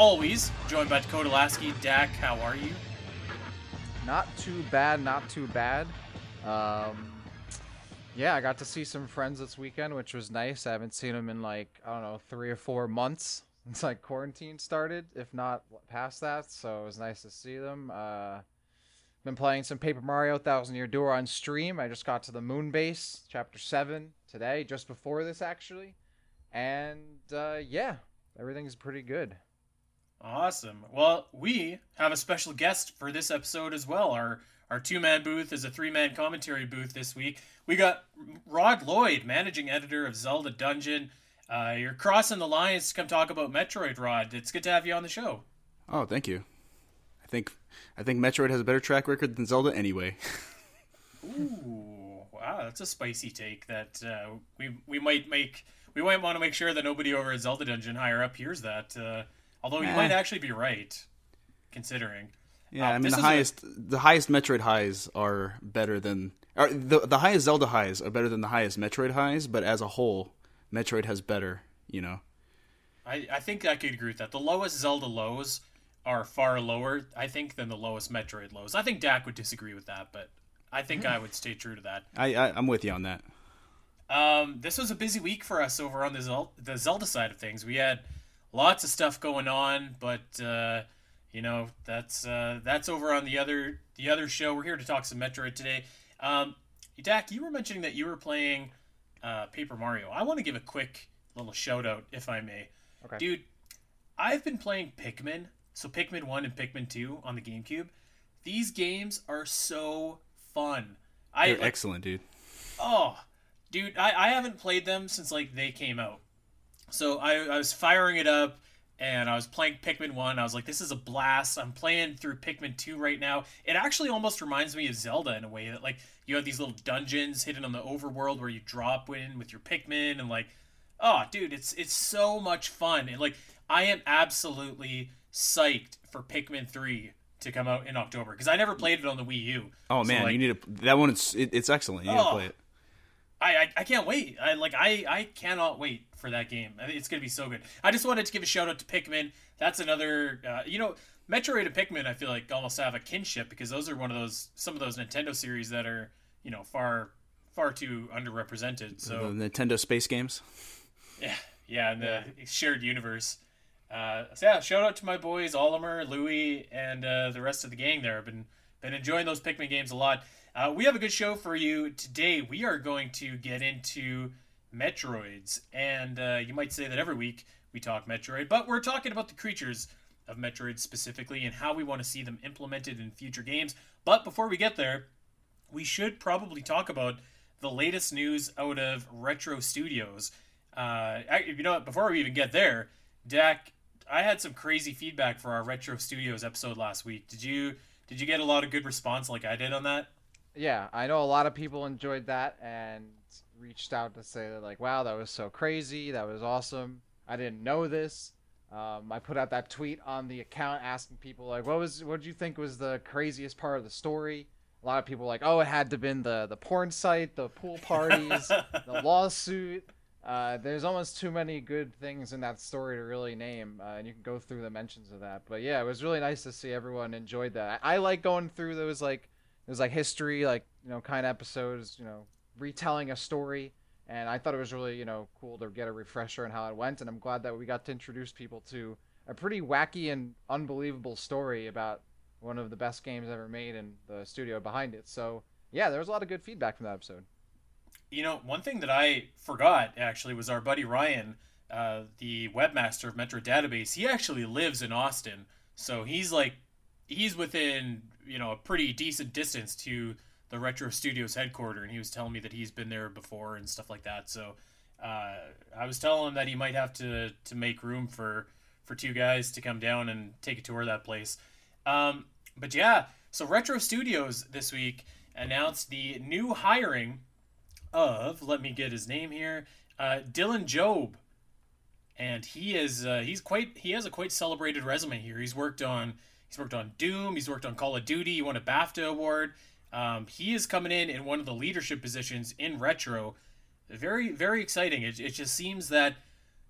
always, joined by Dakota Lasky. Dak, how are you? Not too bad, not too bad. Um, yeah, I got to see some friends this weekend, which was nice. I haven't seen them in like, I don't know, three or four months since like quarantine started, if not past that. So it was nice to see them. Uh, been playing some Paper Mario Thousand Year Door on stream. I just got to the Moon Base, Chapter 7 today, just before this actually. And uh, yeah, everything's pretty good. Awesome. Well, we have a special guest for this episode as well. Our our two man booth is a three man commentary booth this week. We got Rod Lloyd, managing editor of Zelda Dungeon. Uh, you're crossing the lines to come talk about Metroid, Rod. It's good to have you on the show. Oh, thank you. I think I think Metroid has a better track record than Zelda anyway. Ooh, wow, that's a spicy take that uh, we we might make. We might want to make sure that nobody over at Zelda Dungeon higher up hears that. Uh, although you Eh. might actually be right, considering. Yeah, Uh, I mean the is a- highest the highest Metroid highs are better than or the the highest Zelda highs are better than the highest Metroid highs, but as a whole, Metroid has better, you know. I, I think I could agree with that. The lowest Zelda lows are far lower, I think, than the lowest Metroid lows. I think Dak would disagree with that, but I think I would stay true to that. I, I I'm with you on that. Um, this was a busy week for us over on the Zel- the Zelda side of things. We had lots of stuff going on, but uh, you know that's uh, that's over on the other the other show. We're here to talk some Metroid today. Um, Dak, you were mentioning that you were playing uh, Paper Mario. I want to give a quick little shout out, if I may. Okay. Dude, I've been playing Pikmin, so Pikmin 1 and Pikmin 2 on the GameCube. These games are so fun. I They're like, excellent, dude. Oh, dude, I, I haven't played them since like they came out. So I, I was firing it up and I was playing Pikmin 1. I was like, this is a blast. I'm playing through Pikmin 2 right now. It actually almost reminds me of Zelda in a way that like you have these little dungeons hidden on the overworld where you drop in with your Pikmin and like oh dude, it's it's so much fun. And like I am absolutely psyched for Pikmin 3 to come out in October because I never played it on the Wii U. Oh So, man, like, you need to that one. It's it, it's excellent. You need to Oh. play it. I, I, I can't wait. I like I, I cannot wait for that game. I think It's gonna be so good. I just wanted to give a shout out to Pikmin. That's another uh, you know Metroid and Pikmin. I feel like almost have a kinship because those are one of those some of those Nintendo series that are you know far far too underrepresented. So the Nintendo Space games. yeah, yeah, in the shared universe. Uh, so yeah, shout out to my boys Olimar, Louie, and uh, the rest of the gang there. I've been been enjoying those Pikmin games a lot. Uh, we have a good show for you today. We are going to get into Metroids, and uh, you might say that every week we talk Metroid, but we're talking about the creatures of Metroid specifically and how we want to see them implemented in future games. But before we get there, we should probably talk about the latest news out of Retro Studios. Uh, I- you know? Before we even get there, Dak, I had some crazy feedback for our Retro Studios episode last week. Did you did you get a lot of good response like I did on that? Yeah, I know a lot of people enjoyed that and reached out to say that like, wow, that was so crazy, that was awesome. I didn't know this. Um, I put out that tweet on the account asking people like, what was what did you think was the craziest part of the story? A lot of people were like, oh, it had to have been the the porn site, the pool parties, the lawsuit. Uh, there's almost too many good things in that story to really name, uh, and you can go through the mentions of that. But yeah, it was really nice to see everyone enjoyed that. I, I like going through those like those like history, like you know, kind of episodes, you know, retelling a story. And I thought it was really you know cool to get a refresher on how it went. And I'm glad that we got to introduce people to a pretty wacky and unbelievable story about one of the best games ever made and the studio behind it. So yeah, there was a lot of good feedback from that episode. You know, one thing that I forgot actually was our buddy Ryan, uh, the webmaster of Metroid Database. He actually lives in Austin, so he's like, he's within you know a pretty decent distance to the Retro Studios headquarters, and he was telling me that he's been there before and stuff like that. So uh, I was telling him that he might have to to make room for for two guys to come down and take a tour of that place. Um, but yeah, so Retro Studios this week announced the new hiring of let me get his name here uh, dylan job and he is uh, he's quite he has a quite celebrated resume here he's worked on he's worked on doom he's worked on call of duty he won a bafta award um, he is coming in in one of the leadership positions in retro very very exciting it, it just seems that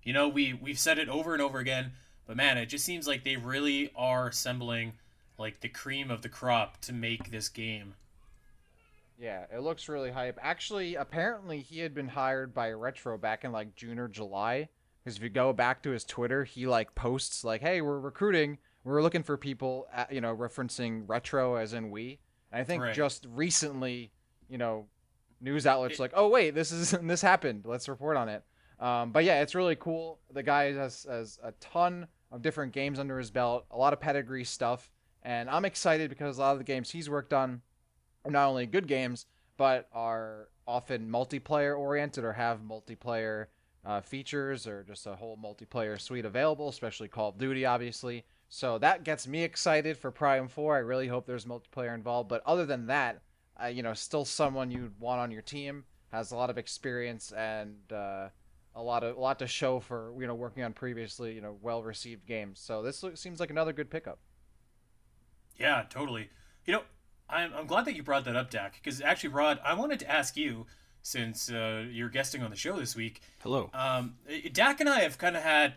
You know, we we've said it over and over again, but man, it just seems like they really are assembling like the cream of the crop to make this game. Yeah, it looks really hype. Actually, apparently he had been hired by Retro back in like June or July. Because if you go back to his Twitter, he like posts like, "Hey, we're recruiting. We're looking for people." At, you know, referencing Retro as in we. And I think Right. just recently, you know, news outlets like, "Oh wait, this is this happened. Let's report on it." Um, but yeah, it's really cool. The guy has has a ton of different games under his belt, a lot of pedigree stuff, and I'm excited because a lot of the games he's worked on are not only good games but are often multiplayer oriented or have multiplayer uh, features or just a whole multiplayer suite available, especially Call of Duty, obviously. So that gets me excited for Prime 4. I really hope there's multiplayer involved. But other than that, uh, you know, still someone you'd want on your team, has a lot of experience and uh, a lot of a lot to show for you know working on previously you know well received games. So this seems like another good pickup. Yeah, totally. You know, I'm, I'm glad that you brought that up, Dak, because actually, Rod, I wanted to ask you, since uh, you're guesting on the show this week, Hello. um, Dak and I have kind of had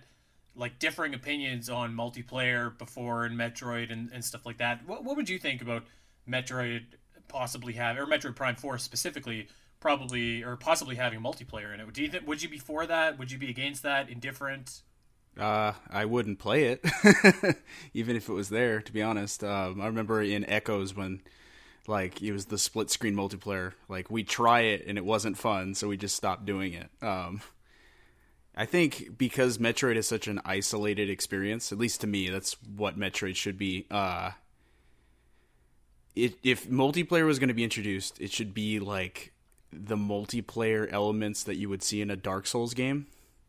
like differing opinions on multiplayer before and Metroid and, and stuff like that. What, what would you think about Metroid possibly have, or Metroid Prime 4 specifically, probably or possibly having multiplayer in it? Do you think, would you be for that? Would you be against that? Indifferent? Uh, I wouldn't play it, even if it was there. To be honest, um, I remember in Echoes when, like, it was the split screen multiplayer. Like, we try it and it wasn't fun, so we just stopped doing it. Um, I think because Metroid is such an isolated experience, at least to me, that's what Metroid should be. Uh, it, if multiplayer was going to be introduced, it should be like the multiplayer elements that you would see in a Dark Souls game,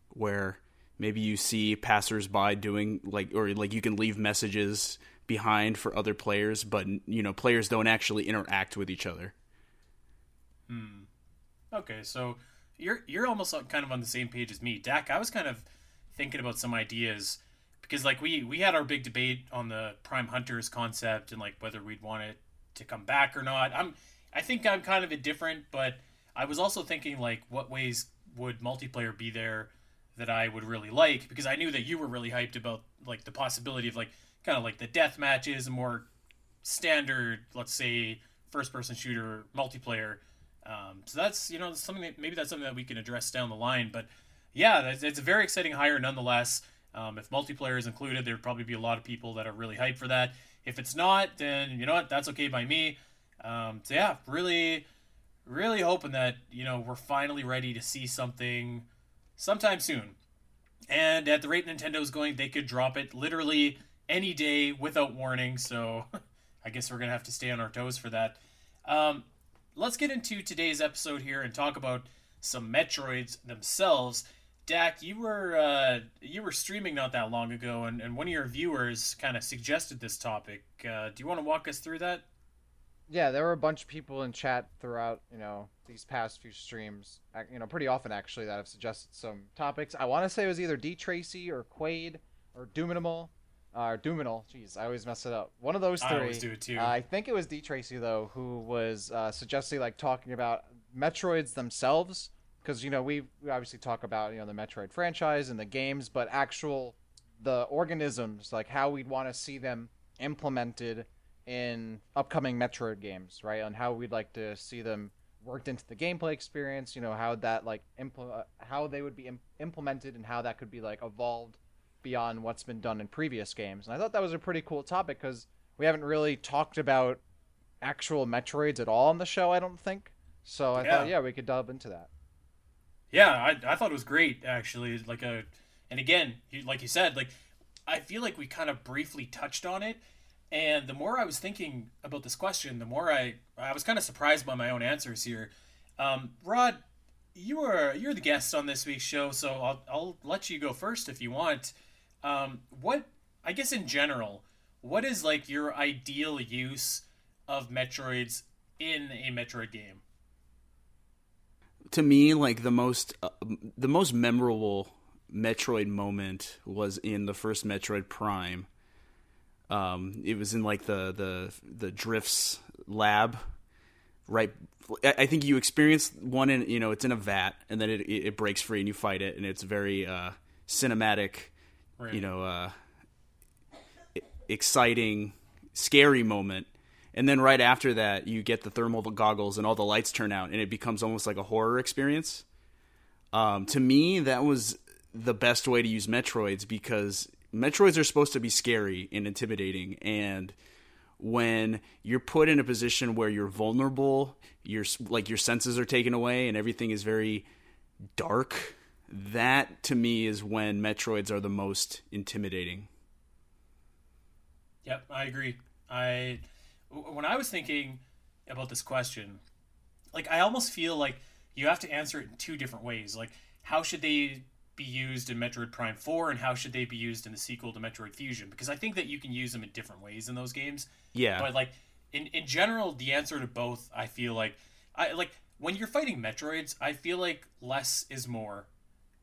where maybe you see passersby doing like or like you can leave messages behind for other players but you know players don't actually interact with each other Hmm. Okay, so you're you're almost kind of on the same page as me, Dak. I was kind of thinking about some ideas because like we we had our big debate on the Prime Hunters concept and like whether we'd want it to come back or not. I'm I think I'm kind of indifferent, but I was also thinking like what ways would multiplayer be there that I would really like because I knew that you were really hyped about like the possibility of like kind of like the death matches, a more standard, let's say, first person shooter multiplayer. Um, so that's you know something that maybe that's something that we can address down the line. But yeah, it's a very exciting hire nonetheless. Um, if multiplayer is included, there'd probably be a lot of people that are really hyped for that. If it's not, then you know what, that's okay by me. Um, so yeah, really, really hoping that you know we're finally ready to see something sometime soon. And at the rate Nintendo's going, they could drop it literally any day without warning. So I guess we're gonna have to stay on our toes for that. Um, let's get into today's episode here and talk about some Metroids themselves. Dak, you were uh, you were streaming not that long ago, and, and one of your viewers kind of suggested this topic. Uh, do you want to walk us through that? Yeah, there were a bunch of people in chat throughout, you know, these past few streams, you know, pretty often actually, that have suggested some topics. I want to say it was either D Tracy or Quaid or Doominimal, uh, or Doominal. Jeez, I always mess it up. One of those three. I always do it too. Uh, I think it was D Tracy though, who was uh, suggesting like talking about Metroids themselves, because you know we we obviously talk about you know the Metroid franchise and the games, but actual the organisms like how we'd want to see them implemented in upcoming Metroid games, right? And how we'd like to see them worked into the gameplay experience. You know how that like impl- uh, how they would be Im- implemented and how that could be like evolved beyond what's been done in previous games. And I thought that was a pretty cool topic because we haven't really talked about actual Metroids at all on the show. I don't think. So I thought, Yeah. yeah, we could delve into that. Yeah, I, I thought it was great actually. Like a, and again, like you said, like I feel like we kind of briefly touched on it, and the more I was thinking about this question, the more I I was kind of surprised by my own answers here. Um, Rod, you were you're the guest on this week's show, so I'll I'll let you go first if you want. Um, what I guess in general, what is like your ideal use of Metroids in a Metroid game? to me like the most uh, the most memorable metroid moment was in the first metroid prime um it was in like the the the drifts lab right i think you experience one in you know it's in a vat and then it it breaks free and you fight it and it's very uh cinematic, Right. you know, uh, exciting, scary moment. And then right after that, you get the thermal goggles and all the lights turn out, and it becomes almost like a horror experience. Um, to me, that was the best way to use Metroids because Metroids are supposed to be scary and intimidating, and when you're put in a position where you're vulnerable, your like your senses are taken away, and everything is very dark. That to me is when Metroids are the most intimidating. Yep, I agree. I when I was thinking about this question, like I almost feel like you have to answer it in two different ways. Like how should they be used in Metroid Prime 4 and how should they be used in the sequel to Metroid Fusion? Because I think that you can use them in different ways in those games. Yeah. But like in in general, the answer to both I feel like I like when you're fighting Metroids, I feel like less is more.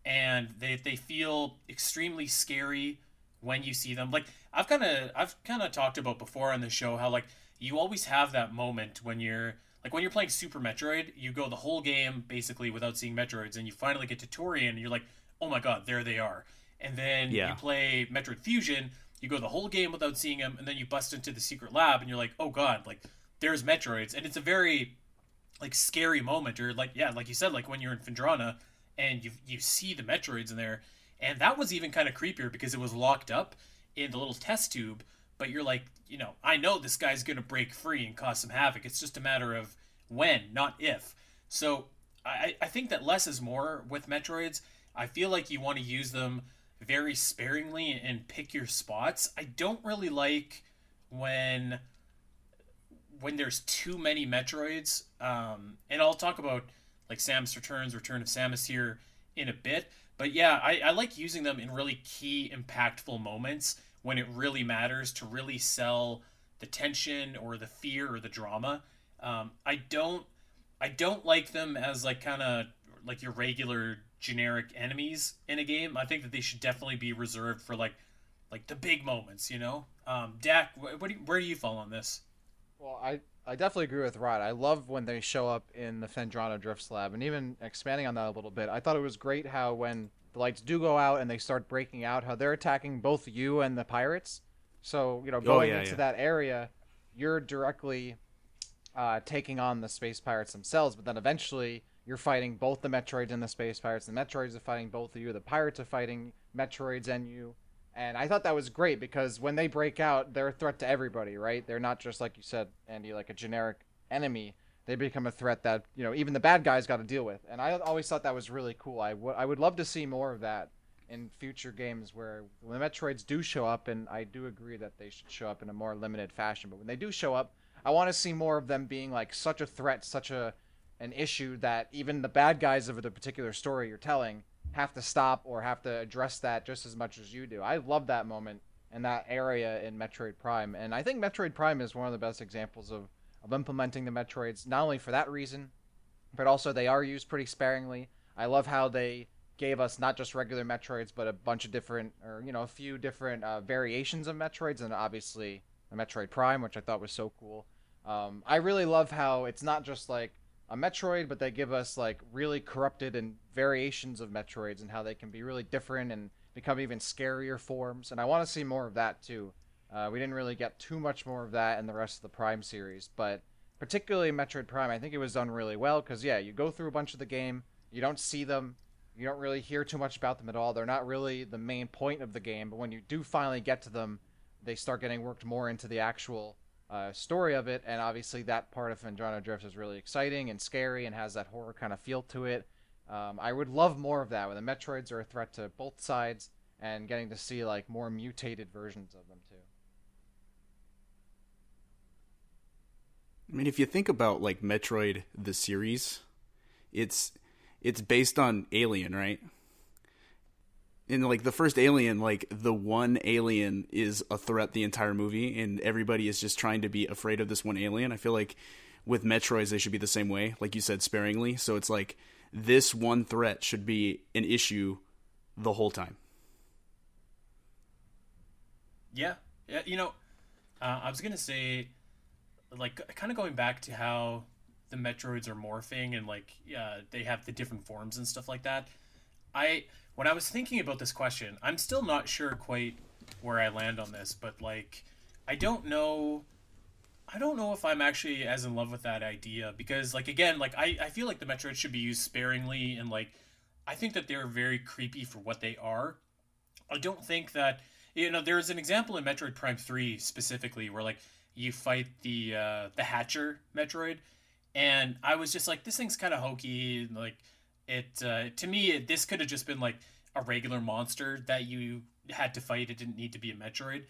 And they they feel extremely scary when you see them. Like I've kind of I've kind of talked about before on the show how like you always have that moment when you're like when you're playing Super Metroid, you go the whole game basically without seeing Metroids, and you finally get to Tourian, and you're like, oh my god, there they are. And then Yeah. you play Metroid Fusion, you go the whole game without seeing them, and then you bust into the secret lab, and you're like, oh god, like there's Metroids, and it's a very like scary moment, or like yeah, like you said, like when you're in Phendrana and you you see the Metroids in there, and that was even kind of creepier because it was locked up in the little test tube. But you're like, you know, I know this guy's gonna break free and cause some havoc. It's just a matter of when, not if. So I, I think that less is more with Metroids. I feel like you want to use them very sparingly and pick your spots. I don't really like when when there's too many Metroids. Um, and I'll talk about like Samus Returns, Return of Samus here in a bit. But yeah, I, I like using them in really key, impactful moments when it really matters to really sell the tension or the fear or the drama. Um, I don't I don't like them as like kind of like your regular generic enemies in a game. I think that they should definitely be reserved for like like the big moments, you know. Um, Dak, wh- what do you, where do you fall on this? Well, I, I definitely agree with Rod. I love when they show up in the Phendrana Drifts lab, and even expanding on that a little bit, I thought it was great how when the lights do go out and they start breaking out, how they're attacking both you and the pirates. So you know, going yeah, into yeah. that area, you're directly uh, taking on the space pirates themselves, but then eventually you're fighting both the Metroids and the space pirates. The Metroids are fighting both of you. The pirates are fighting Metroids and you. And I thought that was great because when they break out, they're a threat to everybody, right? They're not just like you said, Andy, like a generic enemy. They become a threat that you know even the bad guys got to deal with. And I always thought that was really cool. I would I would love to see more of that in future games where the Metroids do show up, and I do agree that they should show up in a more limited fashion. But when they do show up, I want to see more of them being like such a threat, such a an issue that even the bad guys of the particular story you're telling have to stop or have to address that just as much as you do. I love that moment and that area in Metroid Prime, and I think Metroid Prime is one of the best examples of of implementing the Metroids not only for that reason, but also they are used pretty sparingly. I love how they gave us not just regular Metroids, but a bunch of different, or you know, a few different uh, variations of Metroids, and obviously the Metroid Prime, which I thought was so cool. Um, I really love how it's not just like a Metroid, but they give us like really corrupted and variations of Metroids, and how they can be really different and become even scarier forms. And I want to see more of that too. Uh, we didn't really get too much more of that in the rest of the Prime series, but particularly Metroid Prime, I think it was done really well because yeah, you go through a bunch of the game, you don't see them, you don't really hear too much about them at all. They're not really the main point of the game, but when you do finally get to them, they start getting worked more into the actual uh, story of it, and obviously that part of Phendrana Drift is really exciting and scary and has that horror kind of feel to it. Um, I would love more of that, where the Metroids are a threat to both sides, and getting to see like more mutated versions of them too. I mean, if you think about like Metroid the series, it's it's based on Alien, right? And like the first Alien, like the one alien is a threat the entire movie, and everybody is just trying to be afraid of this one alien. I feel like with Metroids they should be the same way, like you said, sparingly. So it's like this one threat should be an issue the whole time. Yeah, yeah. You know, uh, I was gonna say, like, kind of going back to how the Metroids are morphing and like, uh, they have the different forms and stuff like that. I when I was thinking about this question, I'm still not sure quite where I land on this, but like I don't know I don't know if I'm actually as in love with that idea because like again, like I, I feel like the Metroid should be used sparingly and like I think that they're very creepy for what they are. I don't think that you know there's an example in Metroid Prime 3 specifically where like you fight the uh the Hatcher Metroid and I was just like this thing's kind of hokey like it uh, to me it, this could have just been like a regular monster that you had to fight it didn't need to be a Metroid.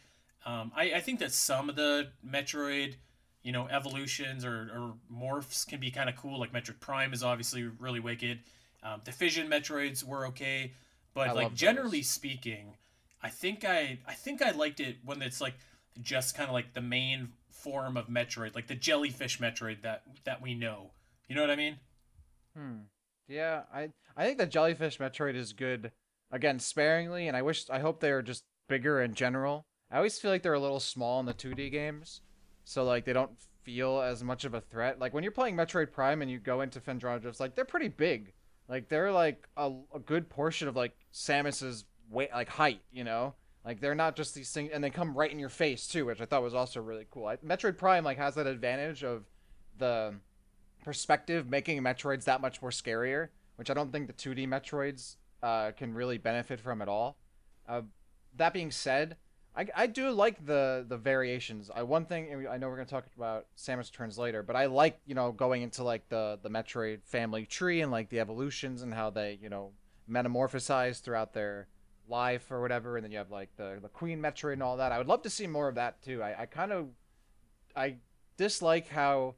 Um, I, I think that some of the Metroid you know evolutions or, or morphs can be kind of cool like metroid prime is obviously really wicked um, the fission metroids were okay but I like generally those. speaking i think i i think i liked it when it's like just kind of like the main form of metroid like the jellyfish metroid that that we know you know what i mean Hmm. Yeah, I I think the jellyfish Metroid is good. Again, sparingly, and I wish I hope they are just bigger in general. I always feel like they're a little small in the 2D games, so like they don't feel as much of a threat. Like when you're playing Metroid Prime and you go into Phendrana Drifts, like they're pretty big. Like they're like a, a good portion of like Samus's weight, like height. You know, like they're not just these things, and they come right in your face too, which I thought was also really cool. I, Metroid Prime like has that advantage of the perspective, making Metroids that much more scarier, which I don't think the 2D Metroids uh, can really benefit from at all. Uh, that being said, I, I do like the the variations. I one thing I know we're gonna talk about Samus Returns later, but I like you know going into like the the Metroid family tree and like the evolutions and how they you know metamorphosize throughout their life or whatever, and then you have like the the Queen Metroid and all that. I would love to see more of that too. I, I kind of I dislike how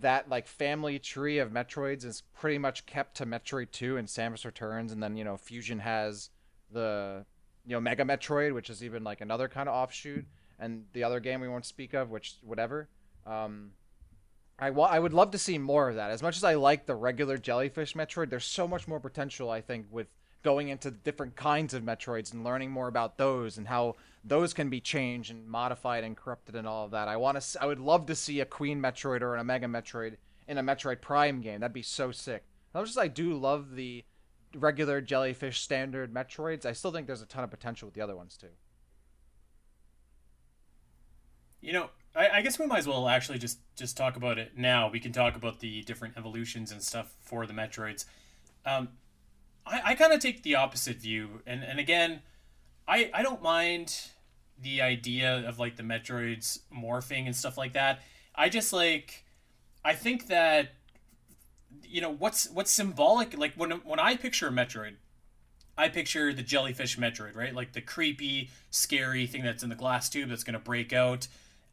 that like family tree of Metroids is pretty much kept to Metroid 2 and Samus Returns, and then you know Fusion has the you know Mega Metroid, which is even like another kind of offshoot, and the other game we won't speak of, which whatever. Um, I wa- I would love to see more of that. As much as I like the regular Jellyfish Metroid, there's so much more potential I think with going into different kinds of Metroids and learning more about those and how those can be changed and modified and corrupted and all of that. I want to. I would love to see a Queen Metroid or a Mega Metroid in a Metroid Prime game. That'd be so sick. As much as I do love the regular Jellyfish standard Metroids, I still think there's a ton of potential with the other ones too. You know, I, I guess we might as well actually just just talk about it now. We can talk about the different evolutions and stuff for the Metroids. Um, I, I kind of take the opposite view, and and again, I I don't mind the idea of like the Metroids morphing and stuff like that. I just like, I think that, you know, what's what's symbolic. Like when when I picture a Metroid, I picture the jellyfish Metroid, right? Like the creepy, scary thing that's in the glass tube that's gonna break out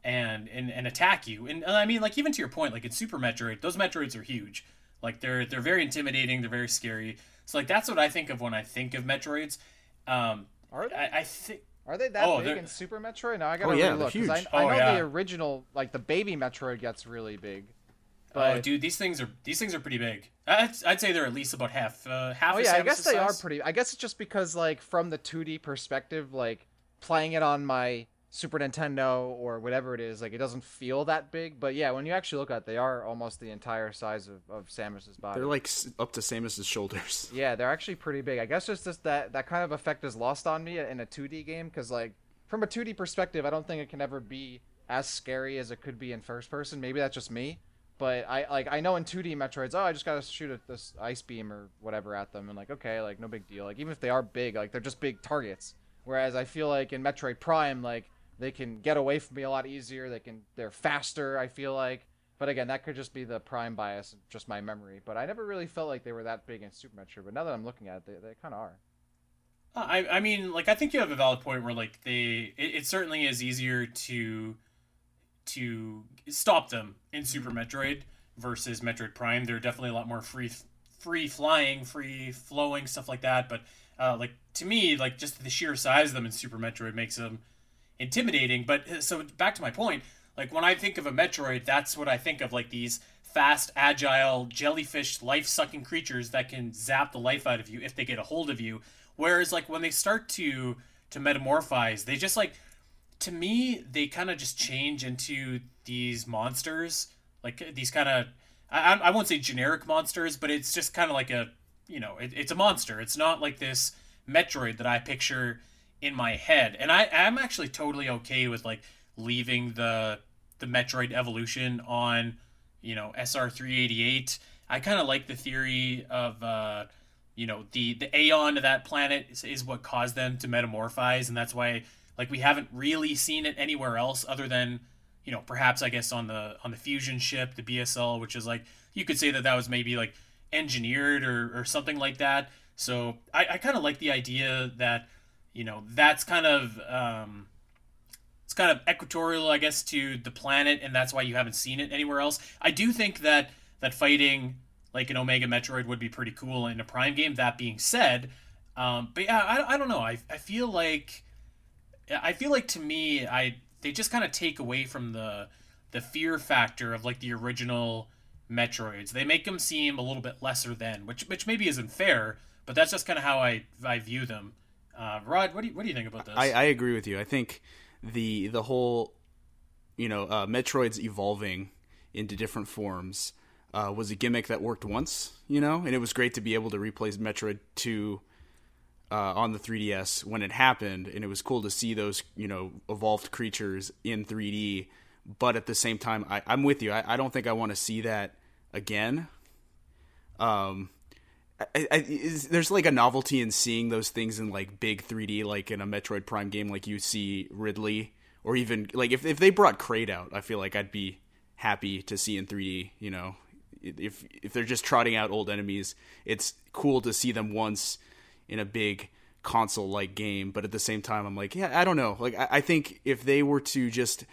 and and, and attack you. And, and I mean, like even to your point, like in Super Metroid, those Metroids are huge. Like they're they're very intimidating. They're very scary. So like that's what I think of when I think of Metroids. Um, Are they? I, I think Are they that Oh, big they're- in Super Metroid? No, I gotta Oh, yeah, relook they're 'cause I. I Oh, know yeah. the original, like the baby Metroid, gets really big. Oh, dude, these things are these things are pretty big. I'd, I'd say they're at least about half uh, half. oh yeah, I guess they are pretty. I guess it's just because like from the 2D perspective, like playing it on my Super Nintendo or whatever it is, like it doesn't feel that big. But yeah, when you actually look at it, they are almost the entire size of, of Samus's body. They're like up to Samus's shoulders. Yeah, they're actually pretty big. I guess just that that kind of effect is lost on me in a 2D game because like from a 2D perspective, I don't think it can ever be as scary as it could be in first person. Maybe that's just me, but I like I know in 2D Metroids, oh, I just gotta shoot at this ice beam or whatever at them, and like okay, like no big deal. Like even if they are big, like they're just big targets. Whereas I feel like in Metroid Prime, like they can get away from me a lot easier. They can they're faster. I feel like. But again, that could just be the prime bias, just my memory. But I never really felt like they were that big in Super Metroid. But now that I'm looking at it, they, they kind of are. Uh, I, I mean, like I think you have a valid point where like they it, it certainly is easier to to stop them in Super Metroid versus Metroid Prime. They're definitely a lot more free free flying, free flowing stuff like that. But uh, like to me, like just the sheer size of them in Super Metroid makes them intimidating. But uh, so back to my point, like when I think of a Metroid, that's what I think of like these fast, agile, jellyfish, life sucking creatures that can zap the life out of you if they get a hold of you. Whereas like when they start to to metamorphise, they just like to me they kind of just change into these monsters, like these kind of I, I won't say generic monsters, but it's just kind of like a you know, it, it's a monster. It's not like this Metroid that I picture in my head. And I I'm actually totally okay with like leaving the the Metroid evolution on, you know, SR388. I kind of like the theory of uh you know the the aeon of that planet is, is what caused them to metamorphize and that's why like we haven't really seen it anywhere else other than you know perhaps i guess on the on the fusion ship the bsl which is like you could say that that was maybe like engineered or, or something like that so i, I kind of like the idea that you know that's kind of um, it's kind of equatorial i guess to the planet and that's why you haven't seen it anywhere else i do think that that fighting like an omega metroid would be pretty cool in a prime game that being said um, but yeah I, I don't know I, I feel like i feel like to me i they just kind of take away from the the fear factor of like the original Metroids. They make them seem a little bit lesser than, which which maybe isn't fair, but that's just kind of how I I view them. Uh, Rod, what do you what do you think about this? I, I agree with you. I think the the whole you know uh, Metroids evolving into different forms uh, was a gimmick that worked once, you know, and it was great to be able to replace Metroid two uh, on the 3DS when it happened, and it was cool to see those you know evolved creatures in 3D. But at the same time, I, am with you. I, I don't think I want to see that again. Um, I, I, there's like a novelty in seeing those things in like big 3D, like in a Metroid Prime game, like you see Ridley, or even like if if they brought Kraid out, I feel like I'd be happy to see in 3D. You know, if if they're just trotting out old enemies, it's cool to see them once in a big console like game, but at the same time, I'm like, yeah, I don't know. Like, I, I think if they were to just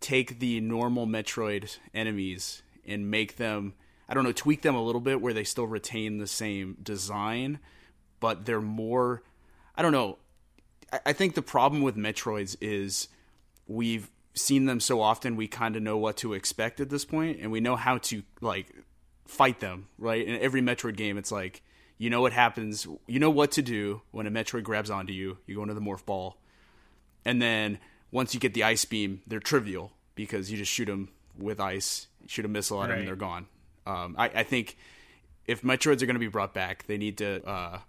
take the normal Metroid enemies and make them, I don't know, tweak them a little bit where they still retain the same design, but they're more, I don't know. I, I think the problem with Metroids is we've seen them so often, we kind of know what to expect at this point, and we know how to, like, fight them, right? In every Metroid game, it's like, you know what happens. You know what to do when a Metroid grabs onto you. You go into the morph ball, and then once you get the ice beam, they're trivial because you just shoot them with ice, shoot a missile at right. them, and they're gone. Um, I, I, think if Metroids are going to be brought back, they need to, uh,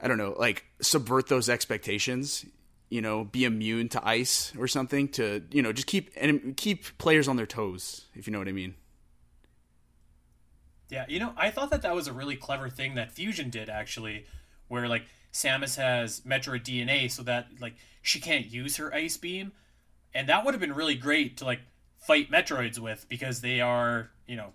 I don't know, like subvert those expectations. You know, be immune to ice or something to you know just keep and keep players on their toes, if you know what I mean. Yeah, you know, I thought that that was a really clever thing that Fusion did actually, where like Samus has Metroid DNA so that like she can't use her ice beam, and that would have been really great to like fight Metroids with because they are you know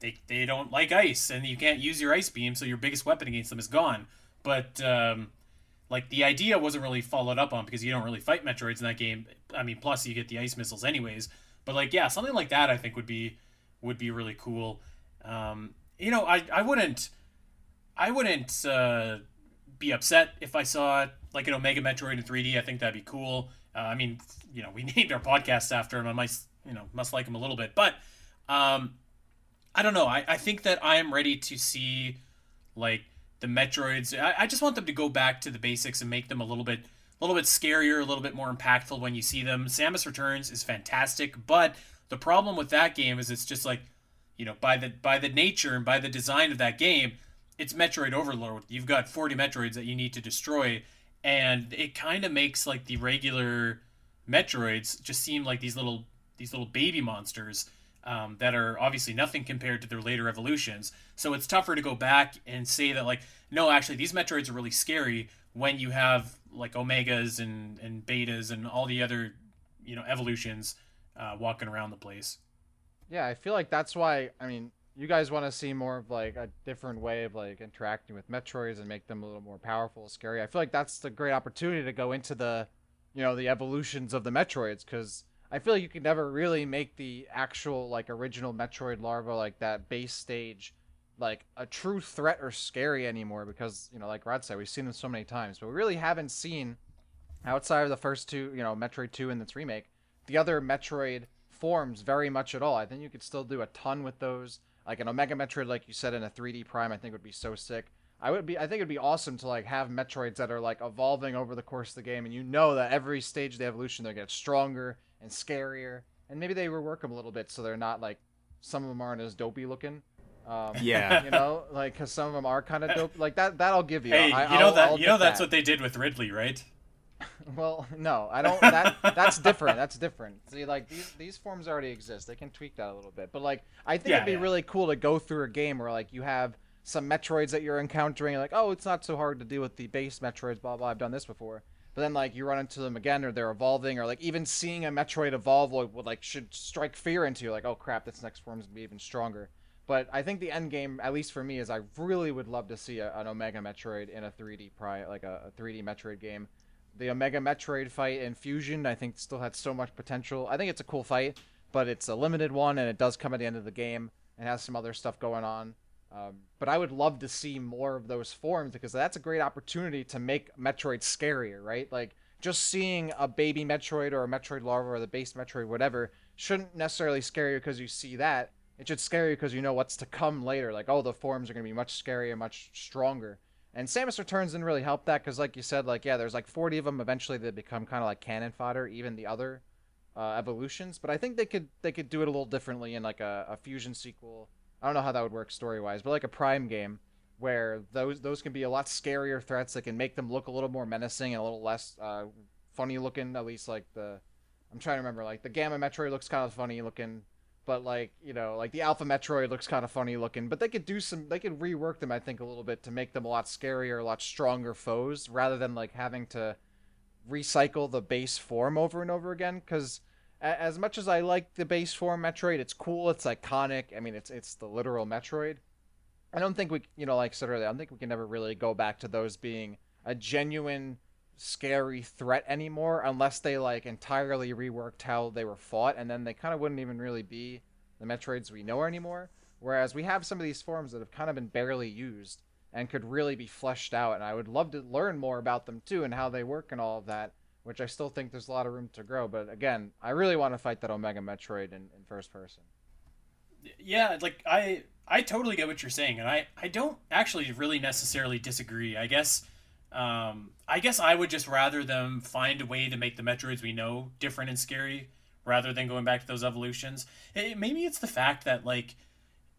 they they don't like ice and you can't use your ice beam so your biggest weapon against them is gone. But um, like the idea wasn't really followed up on because you don't really fight Metroids in that game. I mean, plus you get the ice missiles anyways. But like yeah, something like that I think would be would be really cool. Um, you know, I, I wouldn't I wouldn't uh, be upset if I saw like an Omega Metroid in 3D. I think that'd be cool. Uh, I mean, you know, we named our podcast after him. I might, you know, must like him a little bit, but um, I don't know. I, I think that I am ready to see like the Metroids. I, I just want them to go back to the basics and make them a little bit, a little bit scarier, a little bit more impactful when you see them. Samus Returns is fantastic, but the problem with that game is it's just like you know, by the by the nature and by the design of that game, it's Metroid Overload. You've got 40 Metroids that you need to destroy, and it kind of makes like the regular Metroids just seem like these little these little baby monsters um, that are obviously nothing compared to their later evolutions. So it's tougher to go back and say that like, no, actually these Metroids are really scary when you have like Omegas and and Betas and all the other you know evolutions uh, walking around the place. Yeah, I feel like that's why. I mean, you guys want to see more of like a different way of like interacting with Metroids and make them a little more powerful, scary. I feel like that's the great opportunity to go into the, you know, the evolutions of the Metroids because I feel like you can never really make the actual like original Metroid larva like that base stage like a true threat or scary anymore because you know like Rod said we've seen them so many times but we really haven't seen outside of the first two you know Metroid 2 and this remake the other Metroid forms very much at all. I think you could still do a ton with those. Like an Omega Metroid, like you said, in a 3D Prime, I think would be so sick. I would be. I think it'd be awesome to like have Metroids that are like evolving over the course of the game, and you know that every stage of the evolution they get stronger and scarier, and maybe they rework them a little bit so they're not like some of them aren't as dopey looking. Um, Yeah. you know, like because some of them are kind of dope. Like that, that I'll give you. Hey, I, you know I'll- that I'll you know get that's that. what they did with Ridley, right? Well, no, I don't. That that's different. That's different. See, like these these forms already exist. They can tweak that a little bit. But like, I think Yeah, it'd be yeah. really cool to go through a game where like you have some Metroids that you're encountering. Like, oh, it's not so hard to deal with the base Metroids. Blah blah. I've done this before. But then like you run into them again, or they're evolving, or like even seeing a Metroid evolve would, would like should strike fear into you. Like, oh crap, this next form's gonna be even stronger. But I think the end game, at least for me, is I really would love to see a, an Omega Metroid in a 3D pri like a, a 3D Metroid game the Omega Metroid fight in Fusion, I think, still had so much potential. I think it's a cool fight, but it's a limited one, and it does come at the end of the game and has some other stuff going on. Um, but I would love to see more of those forms because that's a great opportunity to make Metroid scarier, right? Like just seeing a baby Metroid or a Metroid larva or the base Metroid, whatever, shouldn't necessarily scare you because you see that. It should scare you because you know what's to come later. Like, oh, the forms are going to be much scarier, much stronger. And Samus Returns didn't really help that because, like you said, like yeah, there's like 40 of them. Eventually, they become kind of like cannon fodder, even the other uh, evolutions. But I think they could they could do it a little differently in like a, a fusion sequel. I don't know how that would work story wise, but like a Prime game where those those can be a lot scarier threats that can make them look a little more menacing and a little less uh, funny looking. At least like the I'm trying to remember like the Gamma Metroid looks kind of funny looking but like you know like the alpha metroid looks kind of funny looking but they could do some they could rework them i think a little bit to make them a lot scarier a lot stronger foes rather than like having to recycle the base form over and over again because as much as i like the base form metroid it's cool it's iconic i mean it's it's the literal metroid. I don't think we you know like I said earlier i don't think we can ever really go back to those being a genuine scary threat anymore unless they like entirely reworked how they were fought and then they kind of wouldn't even really be the metroids we know anymore. Whereas we have some of these forms that have kind of been barely used and could really be fleshed out and i would love to learn more about them too and how they work and all of that which i still think there's a lot of room to grow. But again i really want to fight that omega metroid in, in first person. Yeah, like I I totally get what you're saying, and I I don't actually really necessarily disagree. I guess um, I guess I would just rather them find a way to make the Metroids we know different and scary, rather than going back to those evolutions. It, maybe it's the fact that like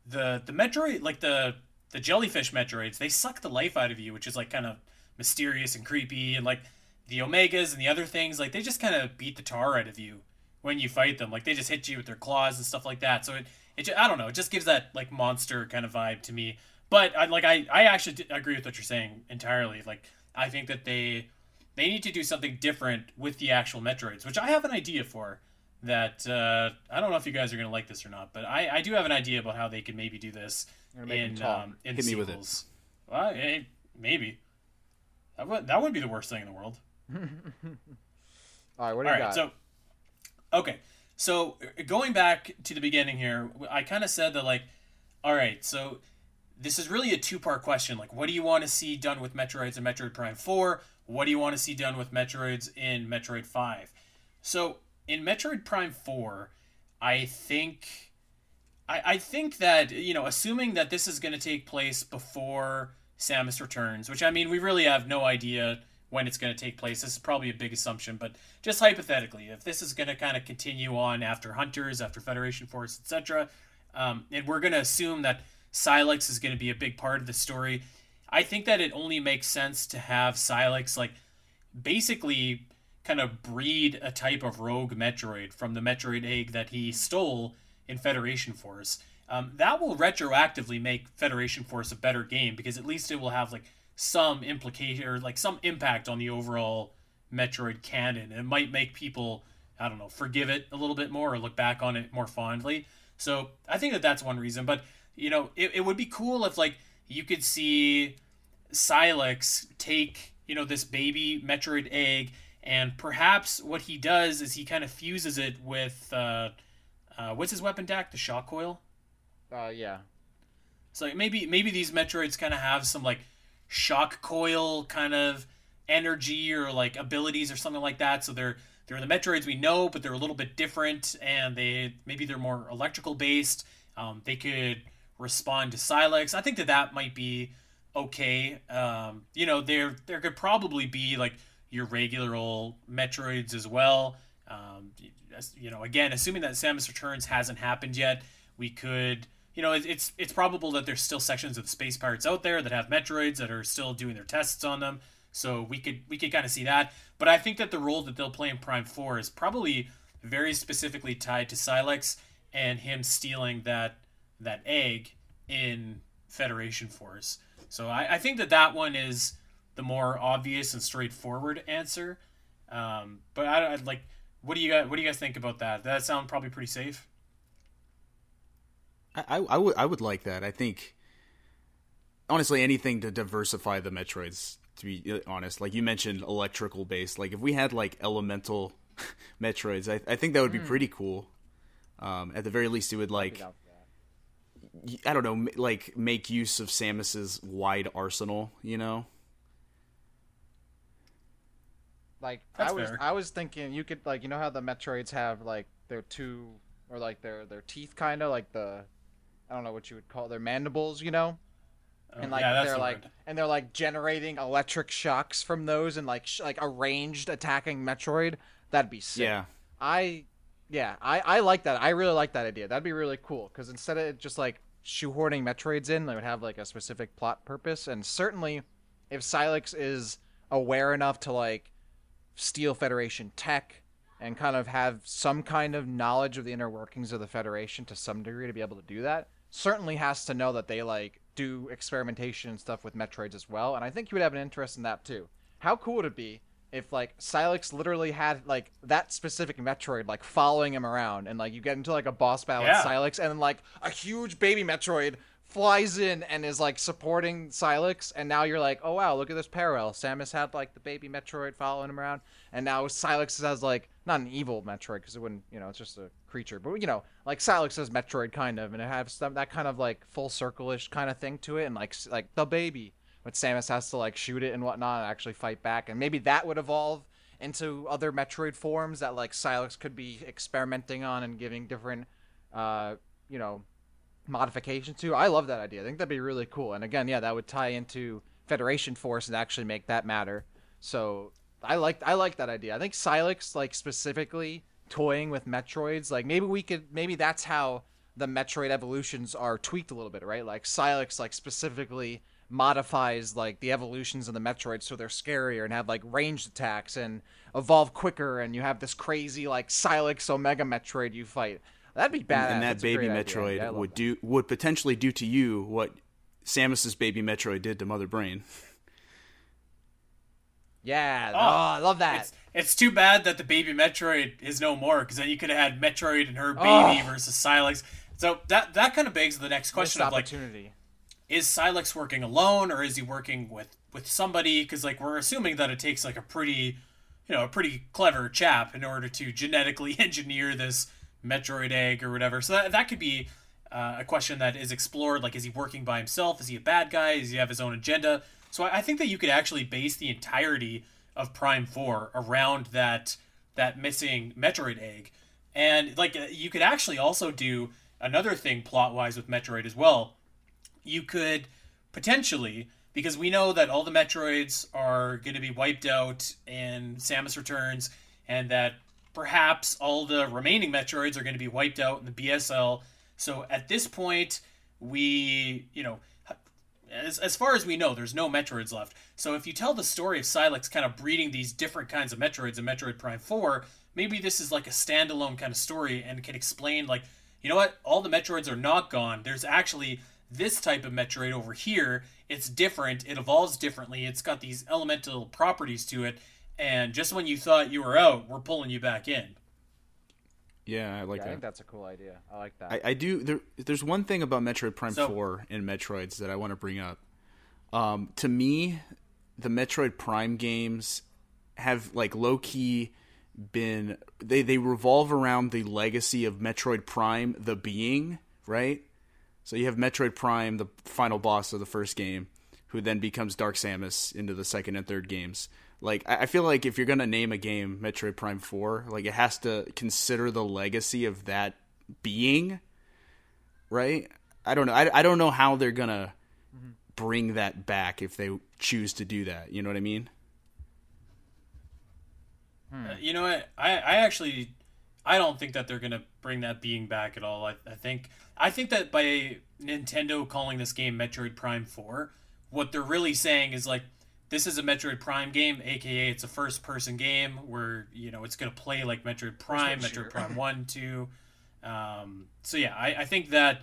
the the Metroid, like the the jellyfish Metroids, they suck the life out of you, which is like kind of mysterious and creepy, and like the Omegas and the other things, like they just kind of beat the tar out of you when you fight them. Like they just hit you with their claws and stuff like that. So it, it I don't know, it just gives that like monster kind of vibe to me. But I like I I actually agree with what you're saying entirely. Like I think that they they need to do something different with the actual Metroids, which I have an idea for. That uh, I don't know if you guys are gonna like this or not, but I, I do have an idea about how they could maybe do this Gonna make 'em in um, in Hit me with it. sequels. Well, eh, maybe that would that would be the worst thing in the world. all right what do All you right, got so okay, so uh, going back to the beginning here, I kind of said that like, all right, so this is really a two-part question. Like, what do you want to see done with Metroids in Metroid Prime Four? What do you want to see done with Metroids in Metroid Five? So in Metroid Prime Four, I think. I, I think that you know, assuming that this is going to take place before Samus returns, which I mean, we really have no idea when it's going to take place. This is probably a big assumption, but just hypothetically, if this is going to kind of continue on after Hunters, after Federation Force, etc., um, and we're going to assume that Sylux is going to be a big part of the story, I think that it only makes sense to have Sylux like basically kind of breed a type of rogue Metroid from the Metroid egg that he stole in Federation Force. Um, that will retroactively make Federation Force a better game because at least it will have like some implication or like some impact on the overall Metroid canon. It might make people, I don't know, forgive it a little bit more or look back on it more fondly. So I think that that's one reason. But you know, it, it would be cool if like you could see Sylux take you know this baby Metroid egg, and perhaps what he does is he kind of fuses it with uh, uh, what's his weapon deck? The shock coil. uh yeah So maybe maybe these Metroids kind of have some like shock coil kind of energy or like abilities or something like that. So they're they're the Metroids we know, but they're a little bit different, and they maybe they're more electrical based. Um, they could respond to Sylux. I think that that might be okay. Um, you know, there there could probably be like your regular old Metroids as well. Um, you know, again, assuming that Samus Returns hasn't happened yet, we could you know, it's it's probable that there's still sections of Space Pirates out there that have Metroids that are still doing their tests on them. So we could we could kind of see that. But I think that the role that they'll play in Prime Four is probably very specifically tied to Sylux and him stealing that that egg in Federation Force. So I, I think that that one is the more obvious and straightforward answer. Um, but I, I like. What do you guys What do you guys think about that? That sound probably pretty safe. I, I, would I would like that. I think honestly anything to diversify the Metroids. To be uh, honest, like you mentioned, electrical based. Like if we had like elemental Metroids, I, I think that would be mm. pretty cool. Um, at the very least, it would like I don't know, like make use of Samus's wide arsenal. You know. Like That's I was, fair. I was thinking you could like you know how the Metroids have like their two or like their their teeth kind of like the I don't know what you would call their mandibles, you know, oh, and like yeah, they're like and they're like generating electric shocks from those and like sh- like a ranged attacking Metroid. That'd be sick. Yeah, I yeah I I like that. I really like that idea. That'd be really cool because instead of just like shoehorning Metroids in, they would have like a specific plot purpose. And certainly, if Sylux is aware enough to like steal Federation tech and kind of have some kind of knowledge of the inner workings of the Federation to some degree to be able to do that, certainly has to know that they like do experimentation and stuff with Metroids as well, and I think you would have an interest in that too. How cool would it be if like Sylux literally had like that specific Metroid like following him around, and like you get into like a boss battle yeah. with Sylux, and then like a huge baby Metroid flies in and is like supporting Sylux, and now you're like, oh wow, look at this parallel. Samus had like the baby Metroid following him around, and now Sylux has like not an evil Metroid because it wouldn't, you know, it's just a creature, but you know, like Sylux has Metroid kind of, and it has some that kind of like full circle-ish kind of thing to it, and like like the baby, but Samus has to like shoot it and whatnot and actually fight back, and maybe that would evolve into other Metroid forms that like Sylux could be experimenting on and giving different, uh, you know, modifications to. I love that idea. I think that'd be really cool. And again, yeah, that would tie into Federation Force and actually make that matter. So I like I like that idea. I think Sylux like specifically toying with Metroids, like maybe we could maybe that's how the Metroid evolutions are tweaked a little bit, right? Like Sylux like specifically modifies like the evolutions of the Metroids so they're scarier and have like ranged attacks and evolve quicker and you have this crazy like Sylux Omega Metroid you fight. That'd be bad. And that That's baby Metroid yeah, would that. do would potentially do to you what Samus's baby Metroid did to Mother Brain. Yeah, oh, oh I love that. It's, it's, too bad that the baby Metroid is no more because then you could have had Metroid and her baby oh. versus Sylux. So that that kind of begs the next question Missed of like, is Sylux working alone or is he working with with somebody? Because like we're assuming that it takes like a pretty, you know, a pretty clever chap in order to genetically engineer this Metroid egg or whatever. So that, that could be uh, a question that is explored. Like, is he working by himself? Is he a bad guy? Does he have his own agenda? So I, I think that you could actually base the entirety of Prime Four around that that missing Metroid egg, and like uh, you could actually also do another thing plot wise with Metroid as well. You could potentially because we know that all the Metroids are going to be wiped out in Samus Returns, and that perhaps all the remaining Metroids are going to be wiped out in the BSL. So at this point, we, you know, as, as far as we know, there's no Metroids left. So if you tell the story of Sylux kind of breeding these different kinds of Metroids in Metroid Prime 4, maybe this is like a standalone kind of story and can explain, like, you know what, all the Metroids are not gone. There's actually this type of Metroid over here. It's different, it evolves differently, it's got these elemental properties to it, and just when you thought you were out, we're pulling you back in. Yeah, I like yeah, that. I think that's a cool idea. I like that. I, I do. There, there's one thing about Metroid Prime so, Four and Metroids that I want to bring up. Um, to me, the Metroid Prime games have like low key been they they revolve around the legacy of Metroid Prime, the being right. So you have Metroid Prime, the final boss of the first game, who then becomes Dark Samus into the second and third games. Like I feel like if you're gonna name a game Metroid Prime Four, like it has to consider the legacy of that being, right? I don't know. I, I don't know how they're gonna mm-hmm. bring that back if they choose to do that. You know what I mean? Hmm. Uh, you know what? I I actually I don't think that they're gonna bring that being back at all. I, I think I think that by Nintendo calling this game Metroid Prime Four, what they're really saying is like this is a Metroid Prime game, aka it's a first person game where you know it's gonna play like Metroid Prime, Metroid Prime One, Two. Um, so yeah, I, I think that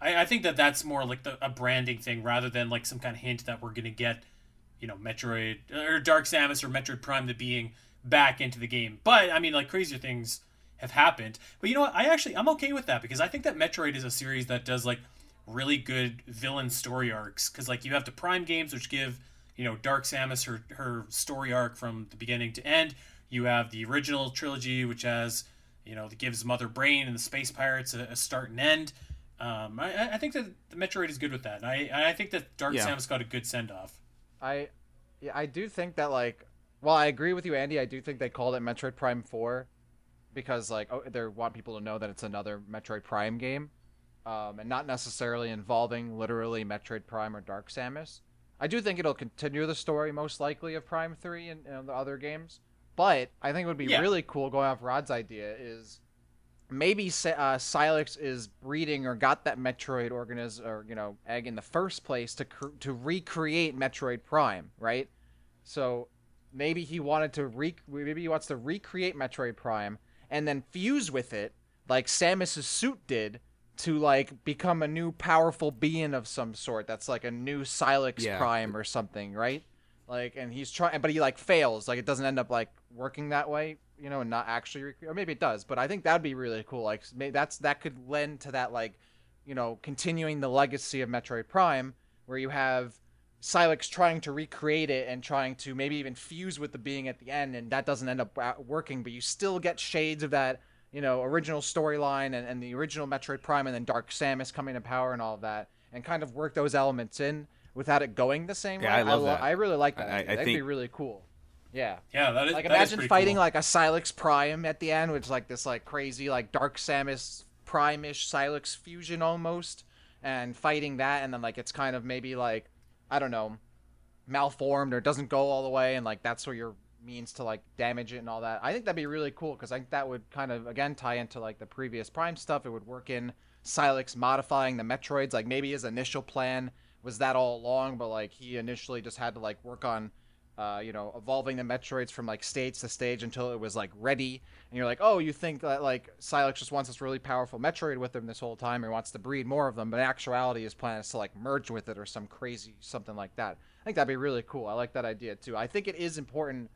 I, I think that that's more like the, a branding thing rather than like some kind of hint that we're gonna get, you know, Metroid or Dark Samus or Metroid Prime the being back into the game. But I mean, like crazier things have happened. But you know what? I actually I'm okay with that because I think that Metroid is a series that does like really good villain story arcs because like you have the Prime games which give you know Dark Samus her her story arc from the beginning to end. You have the original trilogy which has you know that gives Mother Brain and the Space Pirates a, a start and end. Um, I, I think that the Metroid is good with that. And I I think that Dark Yeah. Samus got a good send off. I, yeah, I do think that like, well, I agree with you, Andy. I do think they called it Metroid Prime Four, because like, oh, they want people to know that it's another Metroid Prime game, um, and not necessarily involving literally Metroid Prime or Dark Samus. I do think it'll continue the story most likely of Prime Three and, and the other games, but I think it would be Yeah. really cool going off Rod's idea is maybe uh, Sylux is breeding or got that Metroid organism or you know egg in the first place to cr- to recreate Metroid Prime, right? So maybe he wanted to re maybe he wants to recreate Metroid Prime and then fuse with it like Samus's suit did to like become a new powerful being of some sort that's like a new Sylux Yeah. Prime or something, right? Like and he's trying but he like fails, like it doesn't end up like working that way, you know, and not actually rec- or maybe it does, but I think that'd be really cool. Like maybe that's that could lend to that like, you know, continuing the legacy of Metroid Prime where you have Sylux trying to recreate it and trying to maybe even fuse with the being at the end, and that doesn't end up uh, working, but you still get shades of that, you know, original storyline and, and the original Metroid Prime and then Dark Samus coming to power and all of that, and kind of work those elements in without it going the same Yeah, way. I love lo- that. I really like that. I- I idea. That'd be really cool. Yeah. Yeah, that is Like that is imagine pretty fighting cool. like a Sylux Prime at the end, which is like this like crazy like Dark Samus Prime-ish Sylux fusion almost, and fighting that, and then like it's kind of maybe like I don't know, malformed or doesn't go all the way, and like that's where your means to like damage it and all that. I think that'd be really cool because I think that would kind of again tie into like the previous Prime stuff. It would work in Sylux modifying the Metroids. Like maybe his initial plan was that all along, but like he initially just had to like work on uh, you know, evolving the Metroids from like stage to stage until it was like ready. And you're like, oh, you think that like Sylux just wants this really powerful Metroid with him this whole time, or wants to breed more of them, but in actuality, his plan is to like merge with it or some crazy something like that. I think that'd be really cool. I like that idea too. I think it is important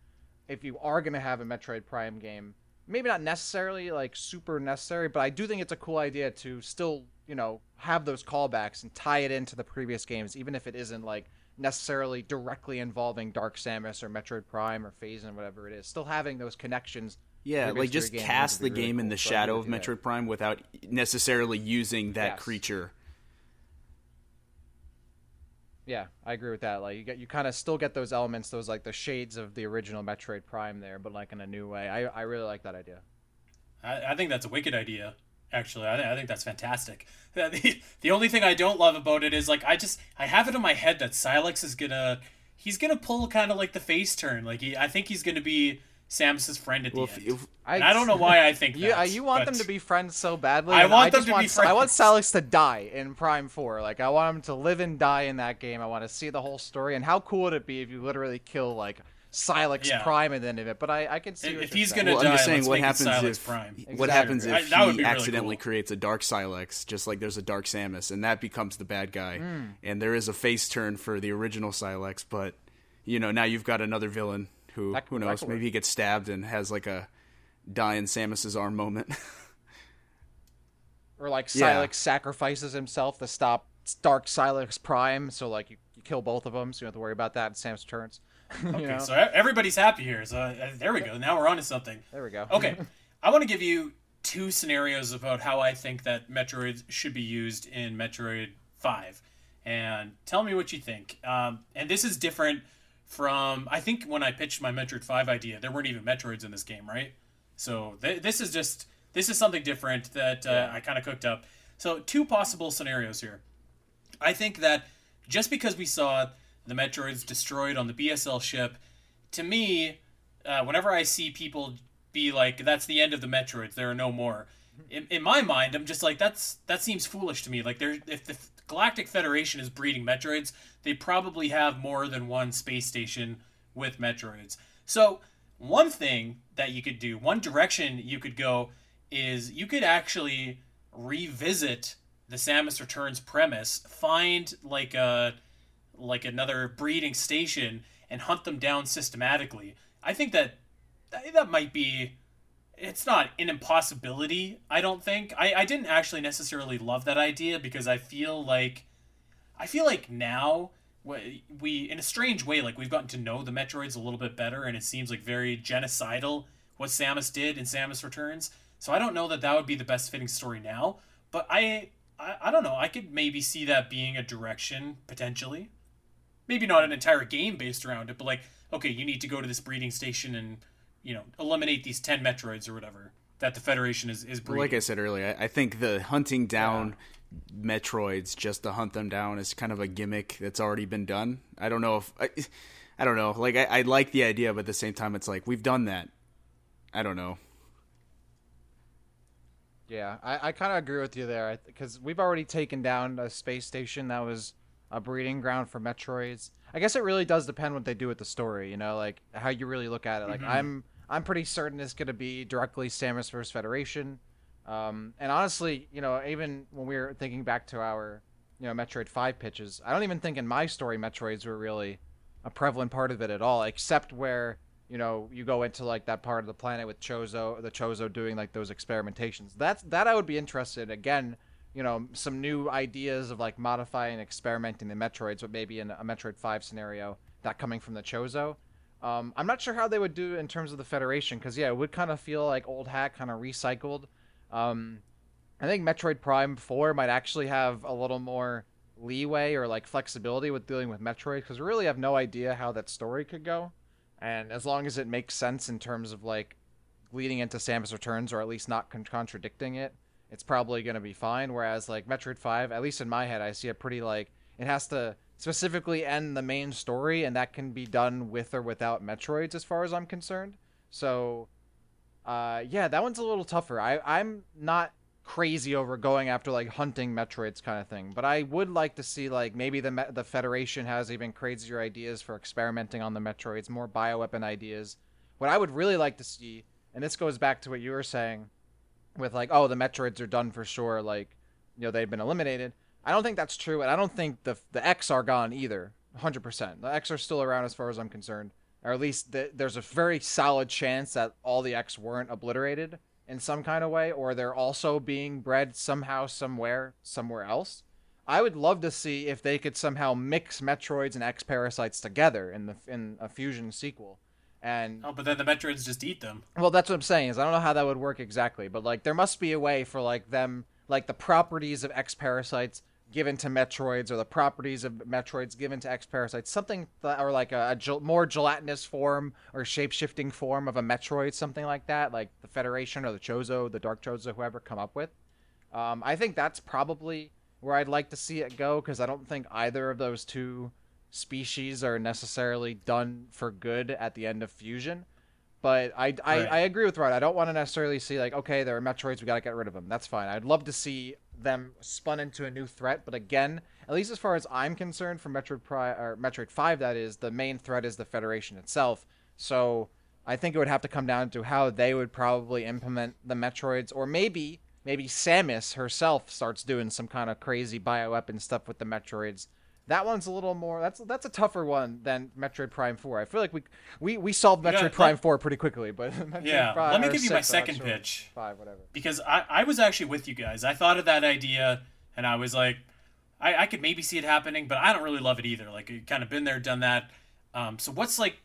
if you are gonna have a Metroid Prime game. Maybe not necessarily like super necessary, but I do think it's a cool idea to still, you know, have those callbacks and tie it into the previous games, even if it isn't like necessarily directly involving Dark Samus or Metroid Prime or Phase and whatever it is. Still having those connections. Yeah, like just cast the be really game in cool, the shadow of do that. Metroid Prime without necessarily using that Yes. creature. Yeah, I agree with that. Like you get, you kind of still get those elements, those like the shades of the original Metroid Prime there, but like in a new way. I I really like that idea. I, I think that's a wicked idea. Actually, I, th- I think that's fantastic. The, the only thing I don't love about it is like I just I have it in my head that Sylux is gonna he's gonna pull kind of like the face turn. Like he, I think he's gonna be Samus's friend at Well, the if, end. if, And I don't know why I think You, that. uh, you want them to be friends so badly. I and want them just to be want, I want friends. Sylux to die in Prime Four. Like I want him to live and die in that game. I want to see the whole story. And how cool would it be if you literally kill like Sylux Yeah. Prime at the end of it? But I, I can see If- what if he's gonna well, I'm just saying let's what happens if Prime. what Exactly. happens if that would he be really accidentally cool. creates a dark Sylux, just like there's a dark Samus, and that becomes the bad guy, Hmm. and there is a face turn for the original Sylux, but you know now you've got another villain who That- who knows maybe he gets stabbed and has like a die in Samus's arm moment. or like Yeah. Sylux sacrifices himself to stop Dark Sylux Prime. So like you, you kill both of them, so you don't have to worry about that in Samus Returns. Okay, know? so everybody's happy here. So uh, there we go. Now we're on to something. There we go. Okay, I want to give you two scenarios about how I think that Metroid should be used in Metroid Five, and tell me what you think. Um, and this is different from I think when I pitched my Metroid Five idea, there weren't even Metroids in this game, right? So th- this is just this is something different that uh, I kind of cooked up. So two possible scenarios here. I think that just because we saw the Metroids destroyed on the BSL ship, to me, uh, whenever I see people be like that's the end of the Metroids. There are no more. In, in my mind, I'm just like that's that seems foolish to me. Like there, if the Galactic Federation is breeding Metroids, they probably have more than one space station with Metroids. So one thing that you could do, one direction you could go, is you could actually revisit the Samus Returns premise, find like a like another breeding station and hunt them down systematically. I think that that might be it's not an impossibility, I don't think. I, I didn't actually necessarily love that idea because I feel like I feel like now we in a strange way like we've gotten to know the Metroids a little bit better and it seems like very genocidal what Samus did in Samus Returns. So I don't know that that would be the best fitting story now, but I I, I don't know. I could maybe see that being a direction potentially. Maybe not an entire game based around it, but like, okay, you need to go to this breeding station and, you know, eliminate these 10 Metroids or whatever that the Federation is, is breeding. Like I said earlier, I think the hunting down yeah. Metroids just to hunt them down is kind of a gimmick that's already been done. I don't know if. I, I don't know. Like, I, I like the idea, but at the same time, it's like, we've done that. I don't know. Yeah, I, I kind of agree with you there because we've already taken down a space station that was a breeding ground for Metroids. I guess it really does depend what they do with the story, you know, like how you really look at it. Like mm-hmm. I'm I'm pretty certain it's going to be directly Samus versus Federation. Um, and honestly, you know, even when we were thinking back to our, you know, Metroid 5 pitches, I don't even think in my story Metroids were really a prevalent part of it at all, except where you know, you go into like that part of the planet with Chozo, the Chozo doing like those experimentations. That's that I would be interested again. You know, some new ideas of like modifying, experimenting the Metroids, but maybe in a Metroid Five scenario that coming from the Chozo. Um, I'm not sure how they would do in terms of the Federation, because yeah, it would kind of feel like old hat, kind of recycled. Um, I think Metroid Prime Four might actually have a little more leeway or like flexibility with dealing with Metroid, because we really have no idea how that story could go and as long as it makes sense in terms of like leading into Samus Returns or at least not con- contradicting it, it's probably going to be fine. Whereas like Metroid Five, at least in my head, I see it pretty like it has to specifically end the main story, and that can be done with or without Metroids, as far as I'm concerned. So, uh, yeah, that one's a little tougher. I I'm not crazy over going after like hunting Metroids kind of thing. But I would like to see like maybe the the Federation has even crazier ideas for experimenting on the Metroids, more bioweapon ideas. What I would really like to see, and this goes back to what you were saying, with like oh the Metroids are done for sure, like you know they've been eliminated. I don't think that's true, and I don't think the the X are gone either. 100%. The X are still around as far as I'm concerned, or at least the, there's a very solid chance that all the X weren't obliterated in some kind of way, or they're also being bred somehow, somewhere, somewhere else. I would love to see if they could somehow mix Metroids and X parasites together in the in a fusion sequel. And oh, but then the Metroids just eat them. Well, that's what I'm saying. Is I don't know how that would work exactly, but like there must be a way for like them, like the properties of X parasites given to Metroids or the properties of Metroids given to X Parasites, something that, or like a, a gel- more gelatinous form or shape shifting form of a Metroid, something like that, like the Federation or the Chozo, the Dark Chozo, whoever come up with. Um, I think that's probably where I'd like to see it go because I don't think either of those two species are necessarily done for good at the end of Fusion. But I, I, right. I agree with Rod. I don't want to necessarily see like, okay, there are Metroids, we got to get rid of them. That's fine. I'd love to see them spun into a new threat. But again, at least as far as I'm concerned, for Metroid Prime or Metroid Five, that is the main threat is the Federation itself. So I think it would have to come down to how they would probably implement the Metroids, or maybe maybe Samus herself starts doing some kind of crazy bioweapon stuff with the Metroids that one's a little more. That's that's a tougher one than Metroid Prime Four. I feel like we we, we solved Metroid yeah, Prime Four pretty quickly, but Metroid yeah. Prime, let me give you my second sure, pitch. Five, whatever. Because I I was actually with you guys. I thought of that idea, and I was like, I I could maybe see it happening, but I don't really love it either. Like, kind of been there, done that. Um, so what's like,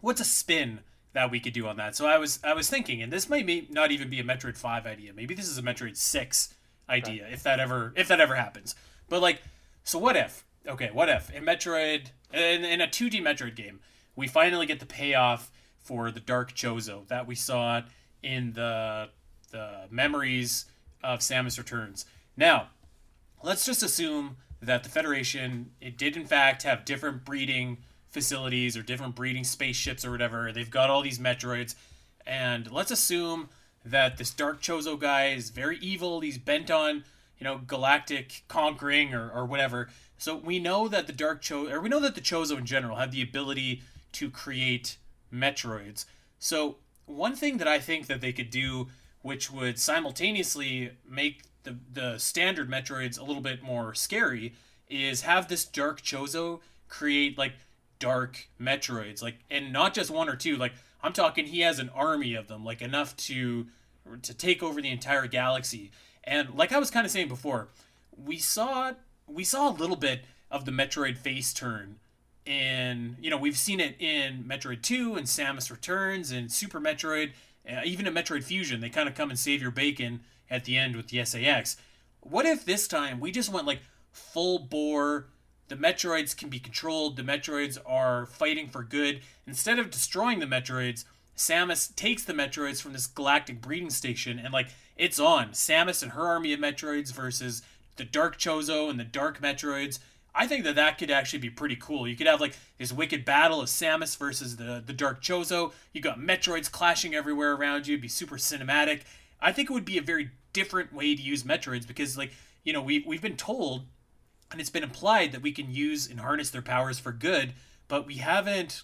what's a spin? that we could do on that. So I was I was thinking, and this might be, not even be a Metroid Five idea. Maybe this is a Metroid Six idea, okay. if that ever if that ever happens. But like, so what if okay, what if in Metroid in, in a 2D Metroid game, we finally get the payoff for the Dark Chozo that we saw in the the memories of Samus Returns. Now, let's just assume that the Federation it did in fact have different breeding facilities or different breeding spaceships or whatever. They've got all these Metroids. and let's assume that this Dark Chozo guy is very evil. He's bent on, you know, galactic conquering or, or whatever. So we know that the Dark Chozo, or we know that the Chozo in general have the ability to create Metroids. So one thing that I think that they could do, which would simultaneously make the the standard Metroids a little bit more scary, is have this Dark Chozo create like dark Metroids, like and not just one or two. Like I'm talking, he has an army of them, like enough to to take over the entire galaxy. And like I was kind of saying before, we saw we saw a little bit of the Metroid face turn in you know we've seen it in Metroid 2 and Samus Returns and Super Metroid, uh, even in Metroid Fusion. They kind of come and save your bacon at the end with the SA-X. What if this time we just went like full bore? The Metroids can be controlled. The Metroids are fighting for good. Instead of destroying the Metroids, Samus takes the Metroids from this galactic breeding station and like it's on. Samus and her army of Metroids versus the Dark Chozo and the Dark Metroids. I think that that could actually be pretty cool. You could have like this wicked battle of Samus versus the the Dark Chozo. You got Metroids clashing everywhere around you. It'd be super cinematic. I think it would be a very different way to use Metroids because like you know we we've been told and it's been implied that we can use and harness their powers for good, but we haven't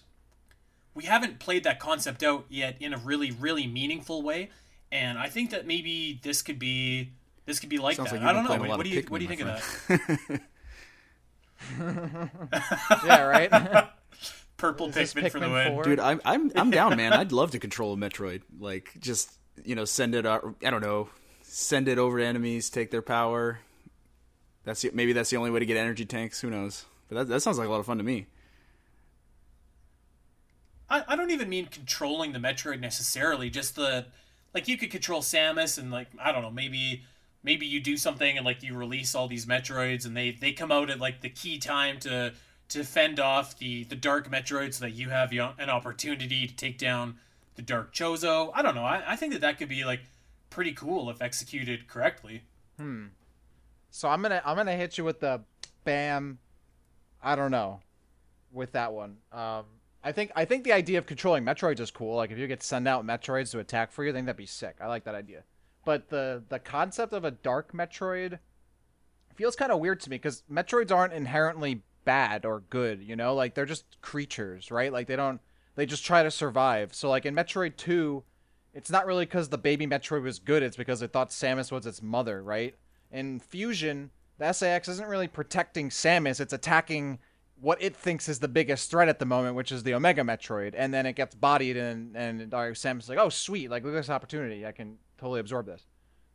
we haven't played that concept out yet in a really really meaningful way. And I think that maybe this could be this could be like Sounds that. like I don't know. What, what do you what do you think of that? yeah, right. Purple Is this Pikmin, for the Pikmin win. 4? Dude, I'm I'm I'm down, man. I'd love to control a Metroid. Like, just you know, send it. out I don't know, send it over to enemies, take their power. That's the, maybe that's the only way to get energy tanks. Who knows? But that that sounds like a lot of fun to me. I, I don't even mean controlling the Metroid necessarily. Just the like you could control Samus and like I don't know maybe maybe you do something and like you release all these Metroids and they they come out at like the key time to to fend off the the dark Metroids so that you have your- an opportunity to take down the Dark Chozo. I don't know. I, I think that that could be like pretty cool if executed correctly. Hmm. So I'm gonna I'm gonna hit you with the bam. I don't know, with that one. Um, I think I think the idea of controlling Metroids is cool. Like if you could send out Metroids to attack for you, I think that'd be sick. I like that idea. But the the concept of a dark Metroid feels kind of weird to me because Metroids aren't inherently bad or good. You know, like they're just creatures, right? Like they don't they just try to survive. So like in Metroid Two, it's not really because the baby Metroid was good. It's because it thought Samus was its mother, right? In Fusion, the SA-X isn't really protecting Samus. It's attacking what it thinks is the biggest threat at the moment, which is the Omega Metroid. And then it gets bodied, and and uh, Samus is like, oh sweet, like look at this opportunity. I can totally absorb this.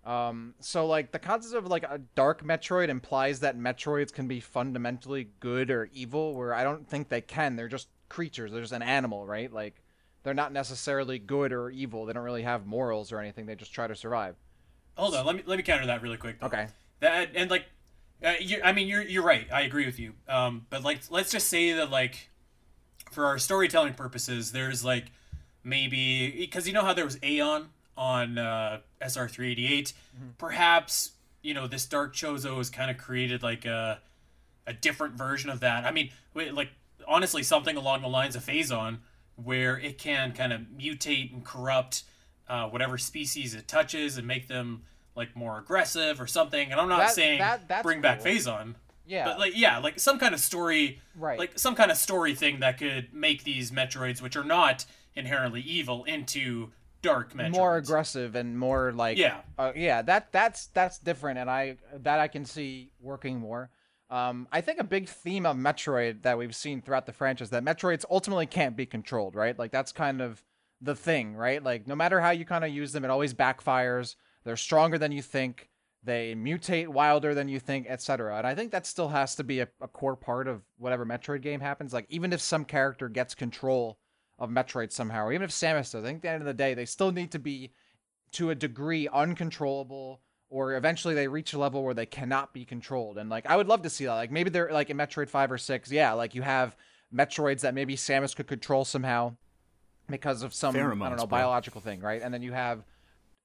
Um, so like the concept of like a dark Metroid implies that Metroids can be fundamentally good or evil, where I don't think they can. They're just creatures. They're just an animal, right? Like they're not necessarily good or evil. They don't really have morals or anything. They just try to survive. Hold on, let me let me counter that really quick. Though. Okay. That and like, uh, you, I mean, you're you're right. I agree with you. Um, but like, let's just say that like, for our storytelling purposes, there's like maybe because you know how there was Aeon on uh, SR388. Perhaps you know this Dark Chozo has kind of created like a a different version of that. I mean, like honestly, something along the lines of Phazon, where it can kind of mutate and corrupt uh, whatever species it touches and make them like more aggressive or something. And I'm not That- saying that- bring back. Phazon, Yeah. but like yeah, like some kind of story, Right. Like some kind of story thing that could make these Metroids, which are not inherently evil, into dark Metroids. more aggressive and more like Yeah. uh, yeah that that's that's different and i that i can see working more. Um i think a big theme of metroid that we've seen throughout the franchise that metroids ultimately can't be controlled right? Like that's kind of the thing right? Like no matter how you kind of use them it always backfires. They're stronger than you think. They mutate wilder than you think etc and i think that still has to be a, a core part of whatever metroid game happens. Like even if some character gets control of Metroid somehow, or even if Samus does. I think at the end of the day, they still need to be to a degree uncontrollable, or eventually they reach a level where they cannot be controlled. And like, I would love to see that. Like maybe they're like in Metroid Five or Six, yeah, like you have Metroids that maybe Samus could control somehow because of some I don't Pheromones, know bro. biological thing, right? And then you have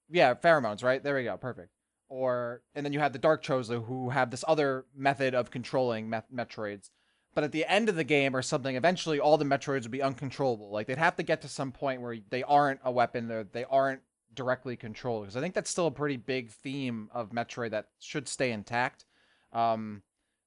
yeah pheromones, right? There we go, perfect. Or and then you have the Dark Chozo who have this other method of controlling met- Metroids. But at the end of the game or something, eventually all the Metroids would be uncontrollable. Like they'd have to get to some point where they aren't a weapon, or they aren't directly controlled. Because I think that's still a pretty big theme of Metroid that should stay intact. Um,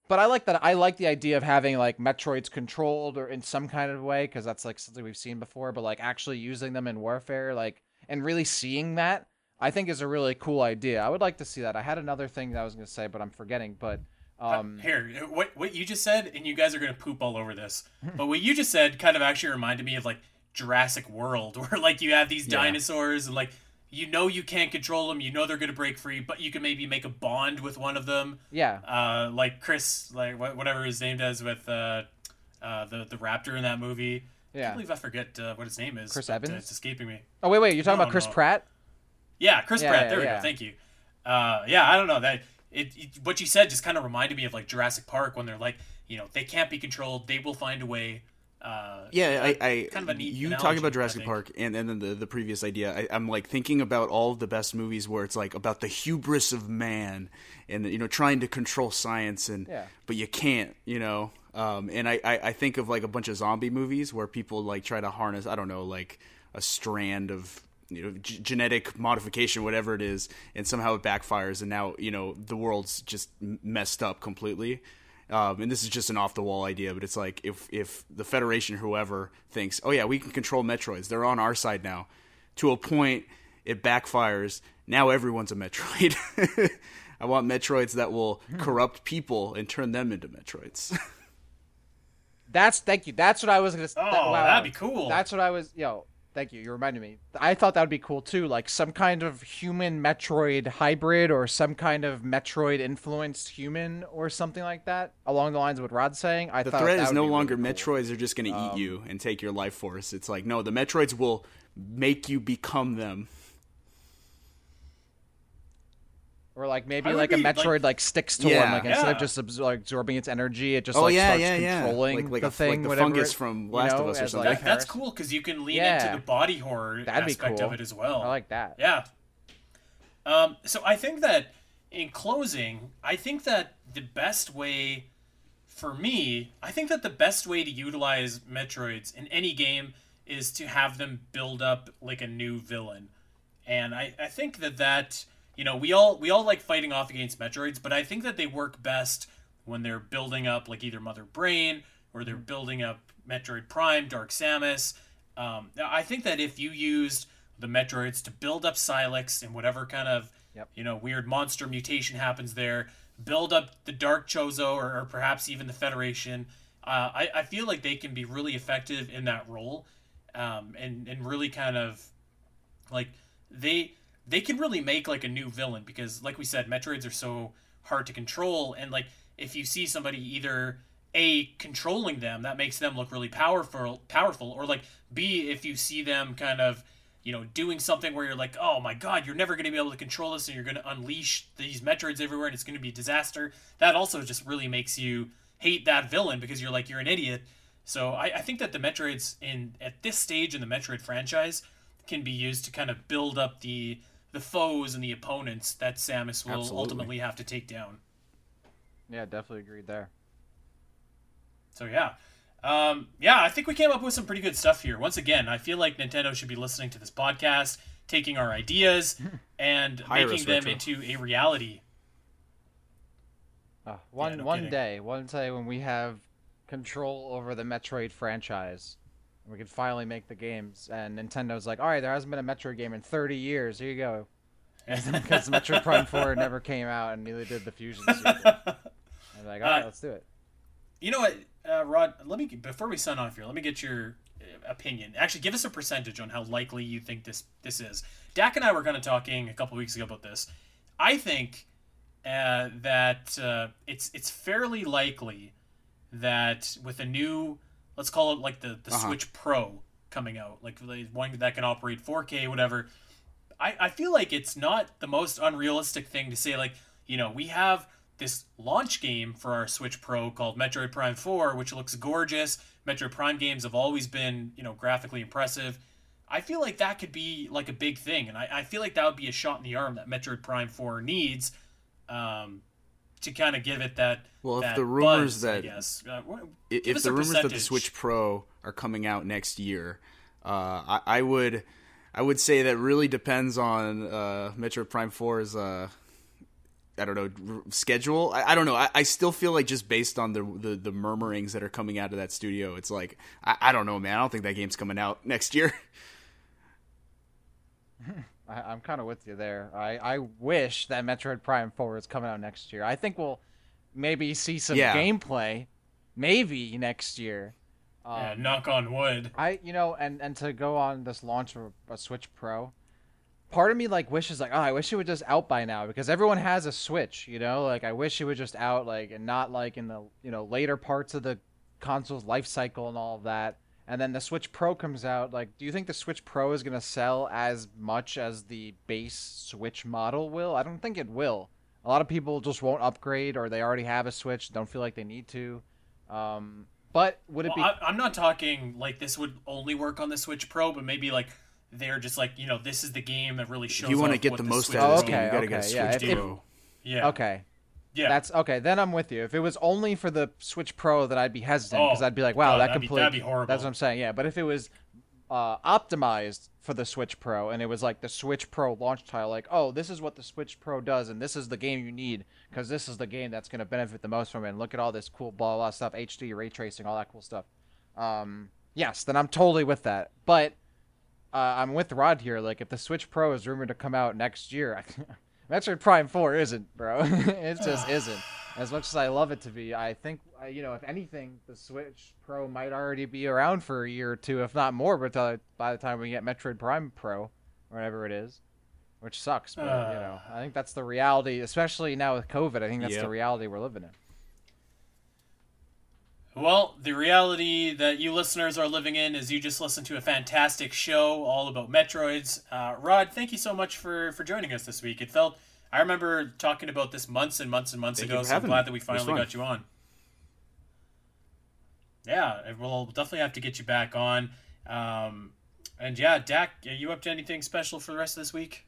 but I like that. I like the idea of having like Metroids controlled or in some kind of way because that's like something we've seen before. But like actually using them in warfare, like and really seeing that, I think is a really cool idea. I would like to see that. I had another thing that I was going to say, but I'm forgetting. But um, uh, here, what what you just said, and you guys are gonna poop all over this. but what you just said kind of actually reminded me of like Jurassic World, where like you have these yeah. dinosaurs and like you know you can't control them, you know they're gonna break free, but you can maybe make a bond with one of them. Yeah. Uh, like Chris, like whatever his name does with uh, uh, the the raptor in that movie. Yeah. I can't believe I forget uh, what his name is. Chris Evans. It's escaping me. Oh wait, wait, you're talking no, about Chris no. Pratt? Yeah, Chris yeah, Pratt. Yeah, there we go. Thank you. Uh, yeah, I don't know that it, it, what you said just kind of reminded me of like Jurassic Park when they're like, you know, they can't be controlled. They will find a way. Uh, yeah, I, I kind of a neat you analogy, talking about Jurassic Park and, and then the, the previous idea. I, am like thinking about all of the best movies where it's like about the hubris of man and you know trying to control science and yeah. but you can't, you know. Um, and I, I, I think of like a bunch of zombie movies where people like try to harness I don't know like a strand of you know g- genetic modification whatever it is and somehow it backfires and now you know the world's just messed up completely. Um, and this is just an off the wall idea but it's like if if the federation whoever thinks oh yeah we can control metroids they're on our side now to a point it backfires now everyone's a metroid. I want metroids that will corrupt people and turn them into metroids. That's thank you. That's what i was gonna oh that, wow, that'd be cool. That's what i was yo Thank you. You reminded me. I thought that would be cool too, like some kind of human Metroid hybrid or some kind of Metroid influenced human or something like that, along the lines of what Rod's saying. I the thought threat is no longer really cool. Metroids are just going to um, eat you and take your life force. It's like no, the Metroids will make you become them. Or like maybe like a Metroid like, like sticks to yeah, one, like yeah. instead of just absor- like absorbing its energy, it just oh, like yeah, starts yeah, controlling like, like the a, thing, like the fungus it, from Last you know, of Us or something. That, that's cool because you can lean into the body horror That'd aspect cool. of it as well. I like that. Yeah. Um, so I think that in closing, I think that the best way for me, I think that the best way to utilize Metroids in any game is to have them build up like a new villain, and I I think that that you know, we all we all like fighting off against Metroids, but I think that they work best when they're building up like either Mother Brain or they're building up Metroid Prime, Dark Samus. Um, I think that if you used the Metroids to build up Sylux and whatever kind of yep. you know weird monster mutation happens there, build up the Dark Chozo or, or perhaps even the Federation. Uh, I, I feel like they can be really effective in that role, um, and and really kind of like they they can really make like a new villain because like we said metroids are so hard to control and like if you see somebody either a controlling them that makes them look really powerful powerful or like b if you see them kind of you know doing something where you're like oh my god you're never going to be able to control this and you're going to unleash these metroids everywhere and it's going to be a disaster that also just really makes you hate that villain because you're like you're an idiot. So I, I think that the metroids in at this stage in the metroid franchise can be used to kind of build up the the foes and the opponents that Samus will Absolutely. ultimately have to take down. Yeah, definitely agreed there. So yeah. Um, yeah, I think we came up with some pretty good stuff here. Once again, I feel like Nintendo should be listening to this podcast, taking our ideas, and making them retro. into a reality. Uh, one yeah, no one kidding. day, one day when we have control over the Metroid franchise, we could finally make the games. And Nintendo's like, all right, there hasn't been a Metro game in 30 years. Here you go. Because Metro Prime 4 never came out, and neither did the Fusion Suit. I'm like, all right, uh, let's do it. You know what, uh, Rod? Let me before we sign off here. Let me get your uh, opinion. Actually, give us a percentage on how likely you think this this is. Dak and I were kind of talking a couple weeks ago about this. I think uh, that uh, it's it's fairly likely that with a new let's call it like the, the uh-huh. Switch Pro coming out, like the one that can operate 4K, whatever. I, I feel like it's not the most unrealistic thing to say, like, you know, we have this launch game for our Switch Pro called Metroid Prime 4, which looks gorgeous. Metroid Prime games have always been, you know, graphically impressive. I feel like that could be like a big thing, and I, I feel like that would be a shot in the arm that Metroid Prime 4 needs um, to kind of give it that. Well, if that the rumors buzz, that-. Uh, wh- I- give if the rumors that the. Switch Pro are coming out next year, uh, I, I would I would say that really depends on uh, Metro Prime 4's uh, I don't know r- schedule. I, I don't know. I, I still feel like just based on the, the the murmurings that are coming out of that studio, it's like I, I don't know, man. I don't think that game's coming out next year. I, I'm kind of with you there. I, I wish that Metroid Prime 4 is coming out next year. I think we'll maybe see some Yeah. gameplay, maybe next year. Um, yeah, knock on wood. I you know, and and to go on this launch of a Switch Pro, part of me like wishes like oh I wish it would just out by now because everyone has a Switch, you know, like I wish it would just out like and not like in the you know later parts of the console's life cycle and all of that. And then the Switch Pro comes out. Like, do you think the Switch Pro is gonna sell as much as the base Switch model will? I don't think it will. A lot of people just won't upgrade, or they already have a Switch, don't feel like they need to. Um, but would it Well, be? I, I'm not talking like this would only work on the Switch Pro, but maybe like they're just like you know this is the game that really shows. If you want to get the the most Switch out of this Oh, Pro- game, you okay, gotta get a okay, yeah, Switch if- if- Pro. Yeah. Okay, Yeah. That's okay. Then I'm with you. If it was only for the Switch Pro, that I'd be hesitant because Oh, I'd be like, "Wow, God, that complete." that'd be horrible. That's what I'm saying. Yeah, but if it was uh, optimized for the Switch Pro and it was like the Switch Pro launch title, like, "Oh, this is what the Switch Pro does, and this is the game you need because this is the game that's going to benefit the most from it." And look at all this cool blah blah stuff, HD ray tracing, all that cool stuff. Um, yes, then I'm totally with that. But uh, I'm with Rod here. Like, if the Switch Pro is rumored to come out next year, Metroid Prime Four isn't, bro. it just isn't. As much as I love it to be, I think uh, you know, if anything, the Switch Pro might already be around for a year or two, if not more, but uh, by the time we get Metroid Prime Pro, whatever it is, which sucks. But you know, I think that's the reality, especially now with COVID. I think that's Yep. the reality we're living in. Well, the reality that you listeners are living in is you just listened to a fantastic show all about Metroids. Uh, Rod, thank you so much for for joining us this week. It felt I remember talking about this months and months and months Thank ago, so I'm glad me. that we finally got you on. Yeah, we'll definitely have to get you back on. Um, and yeah, Dak, are you up to anything special for the rest of this week?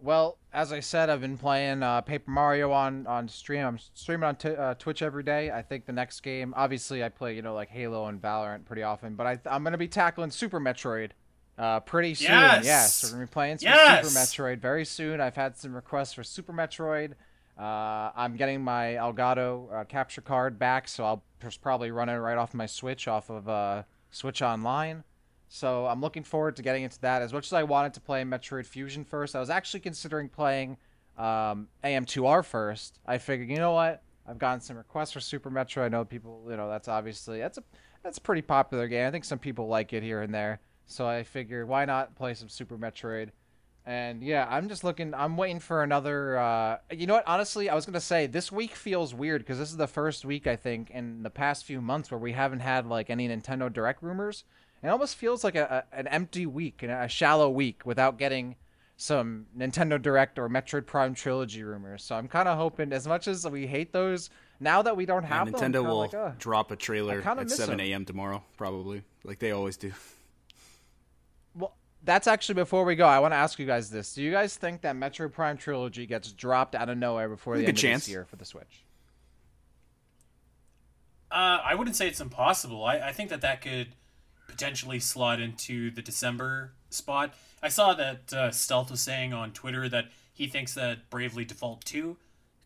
Well, as I said, I've been playing uh, Paper Mario on on stream. I'm streaming on t- uh, Twitch every day. I think the next game, obviously, I play you know like Halo and Valorant pretty often, but I, I'm gonna be tackling Super Metroid uh, pretty soon. Yes! Yes, we're gonna be playing some Yes! Super Metroid very soon. I've had some requests for Super Metroid. Uh, I'm getting my Elgato uh, capture card back, so I'll just probably run it right off my Switch, off of uh, Switch Online. So I'm looking forward to getting into that. As much as I wanted to play Metroid Fusion first, I was actually considering playing um, AM2R first. I figured, you know what? I've gotten some requests for Super Metroid. I know people, you know, that's obviously that's a that's a pretty popular game. I think some people like it here and there. So I figured, why not play some Super Metroid? And yeah, I'm just looking. I'm waiting for another. Uh, you know what? Honestly, I was gonna say this week feels weird because this is the first week I think in the past few months where we haven't had like any Nintendo Direct rumors. It almost feels like a, a an empty week and a shallow week without getting some Nintendo Direct or Metroid Prime trilogy rumors. So I'm kind of hoping, as much as we hate those, now that we don't have And them, Nintendo kinda will like, "Ugh." drop a trailer at 7 a.m. tomorrow, probably, like they always do. Well, that's actually before we go. I want to ask you guys this: Do you guys think that Metroid Prime trilogy gets dropped out of nowhere before the Good end of chance. this year for the Switch? Uh, I wouldn't say it's impossible. I, I think that that could potentially slot into the December spot. I saw that uh, Stealth was saying on Twitter that he thinks that Bravely Default 2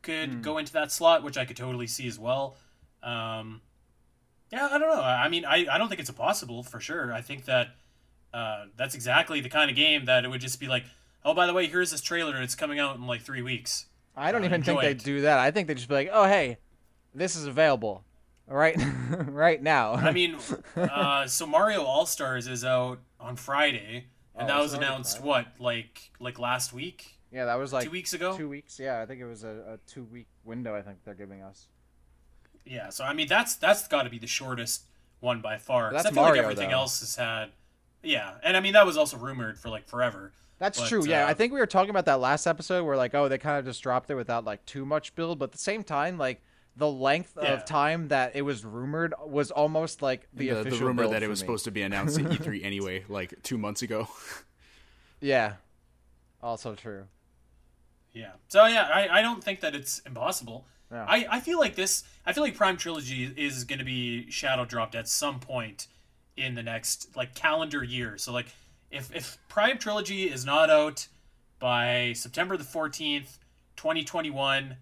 could go into that slot, which I could totally see as well. Um, yeah, I don't know. I mean, I, I don't think it's impossible for sure. I think that uh, that's exactly the kind of game that it would just be like, oh, by the way, here's this trailer. and It's coming out in like three weeks. I don't Uh, even think they'd it. do that. I think they'd just be like, "Oh, hey, this is available, right, right now." I mean, uh, so Mario All Stars is out on Friday, and Oh, that was announced Friday. what, like like last week, yeah, that was like two weeks ago. Two weeks, yeah. I think it was a, a two-week window. I think they're giving us. Yeah, so I mean that's that's got to be the shortest one by far. That's I feel Mario, like everything though. else has had. Yeah, and I mean that was also rumored for like forever. That's But, true. Yeah, uh, I think we were talking about that last episode where like, oh, they kind of just dropped it without like too much build, but at the same time, like the length Yeah. of time that it was rumored was almost like the, The, the official rumor build that it was me. supposed to be announced at E3 anyway, like two months ago. Yeah, also true. Yeah. So yeah, I, I don't think that it's impossible. Yeah. I, I feel like this. I feel like Prime Trilogy is going to be shadow dropped at some point in the next like calendar year. So like, if if Prime Trilogy is not out by September the fourteenth, twenty twenty one,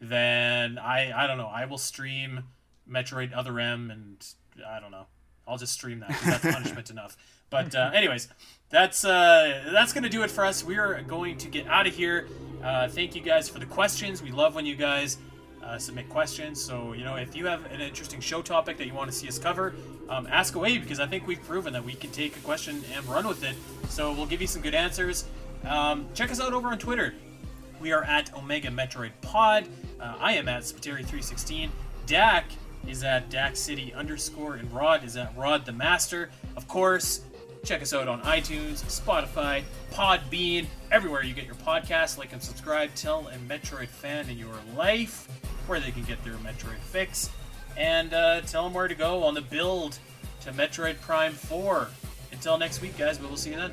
then I I don't know. I will stream Metroid Other M, and I don't know. I'll just stream that. that's punishment enough. But uh, anyways, that's uh, that's gonna do it for us. We are going to get out of here. Uh, thank you guys for the questions. We love when you guys uh, submit questions. So you know, if you have an interesting show topic that you want to see us cover, um, ask away because I think we've proven that we can take a question and run with it. So we'll give you some good answers. Um, check us out over on Twitter. We are at Omega Metroid Pod. Uh, I am at Spiteri316. Dak is at Dak City underscore, and Rod is at Rod the Master. Of course, check us out on iTunes, Spotify, Podbean, everywhere you get your podcasts. Like and subscribe. Tell a Metroid fan in your life where they can get their Metroid fix, and uh, tell them where to go on the build to Metroid Prime 4. Until next week, guys, but we'll see you then.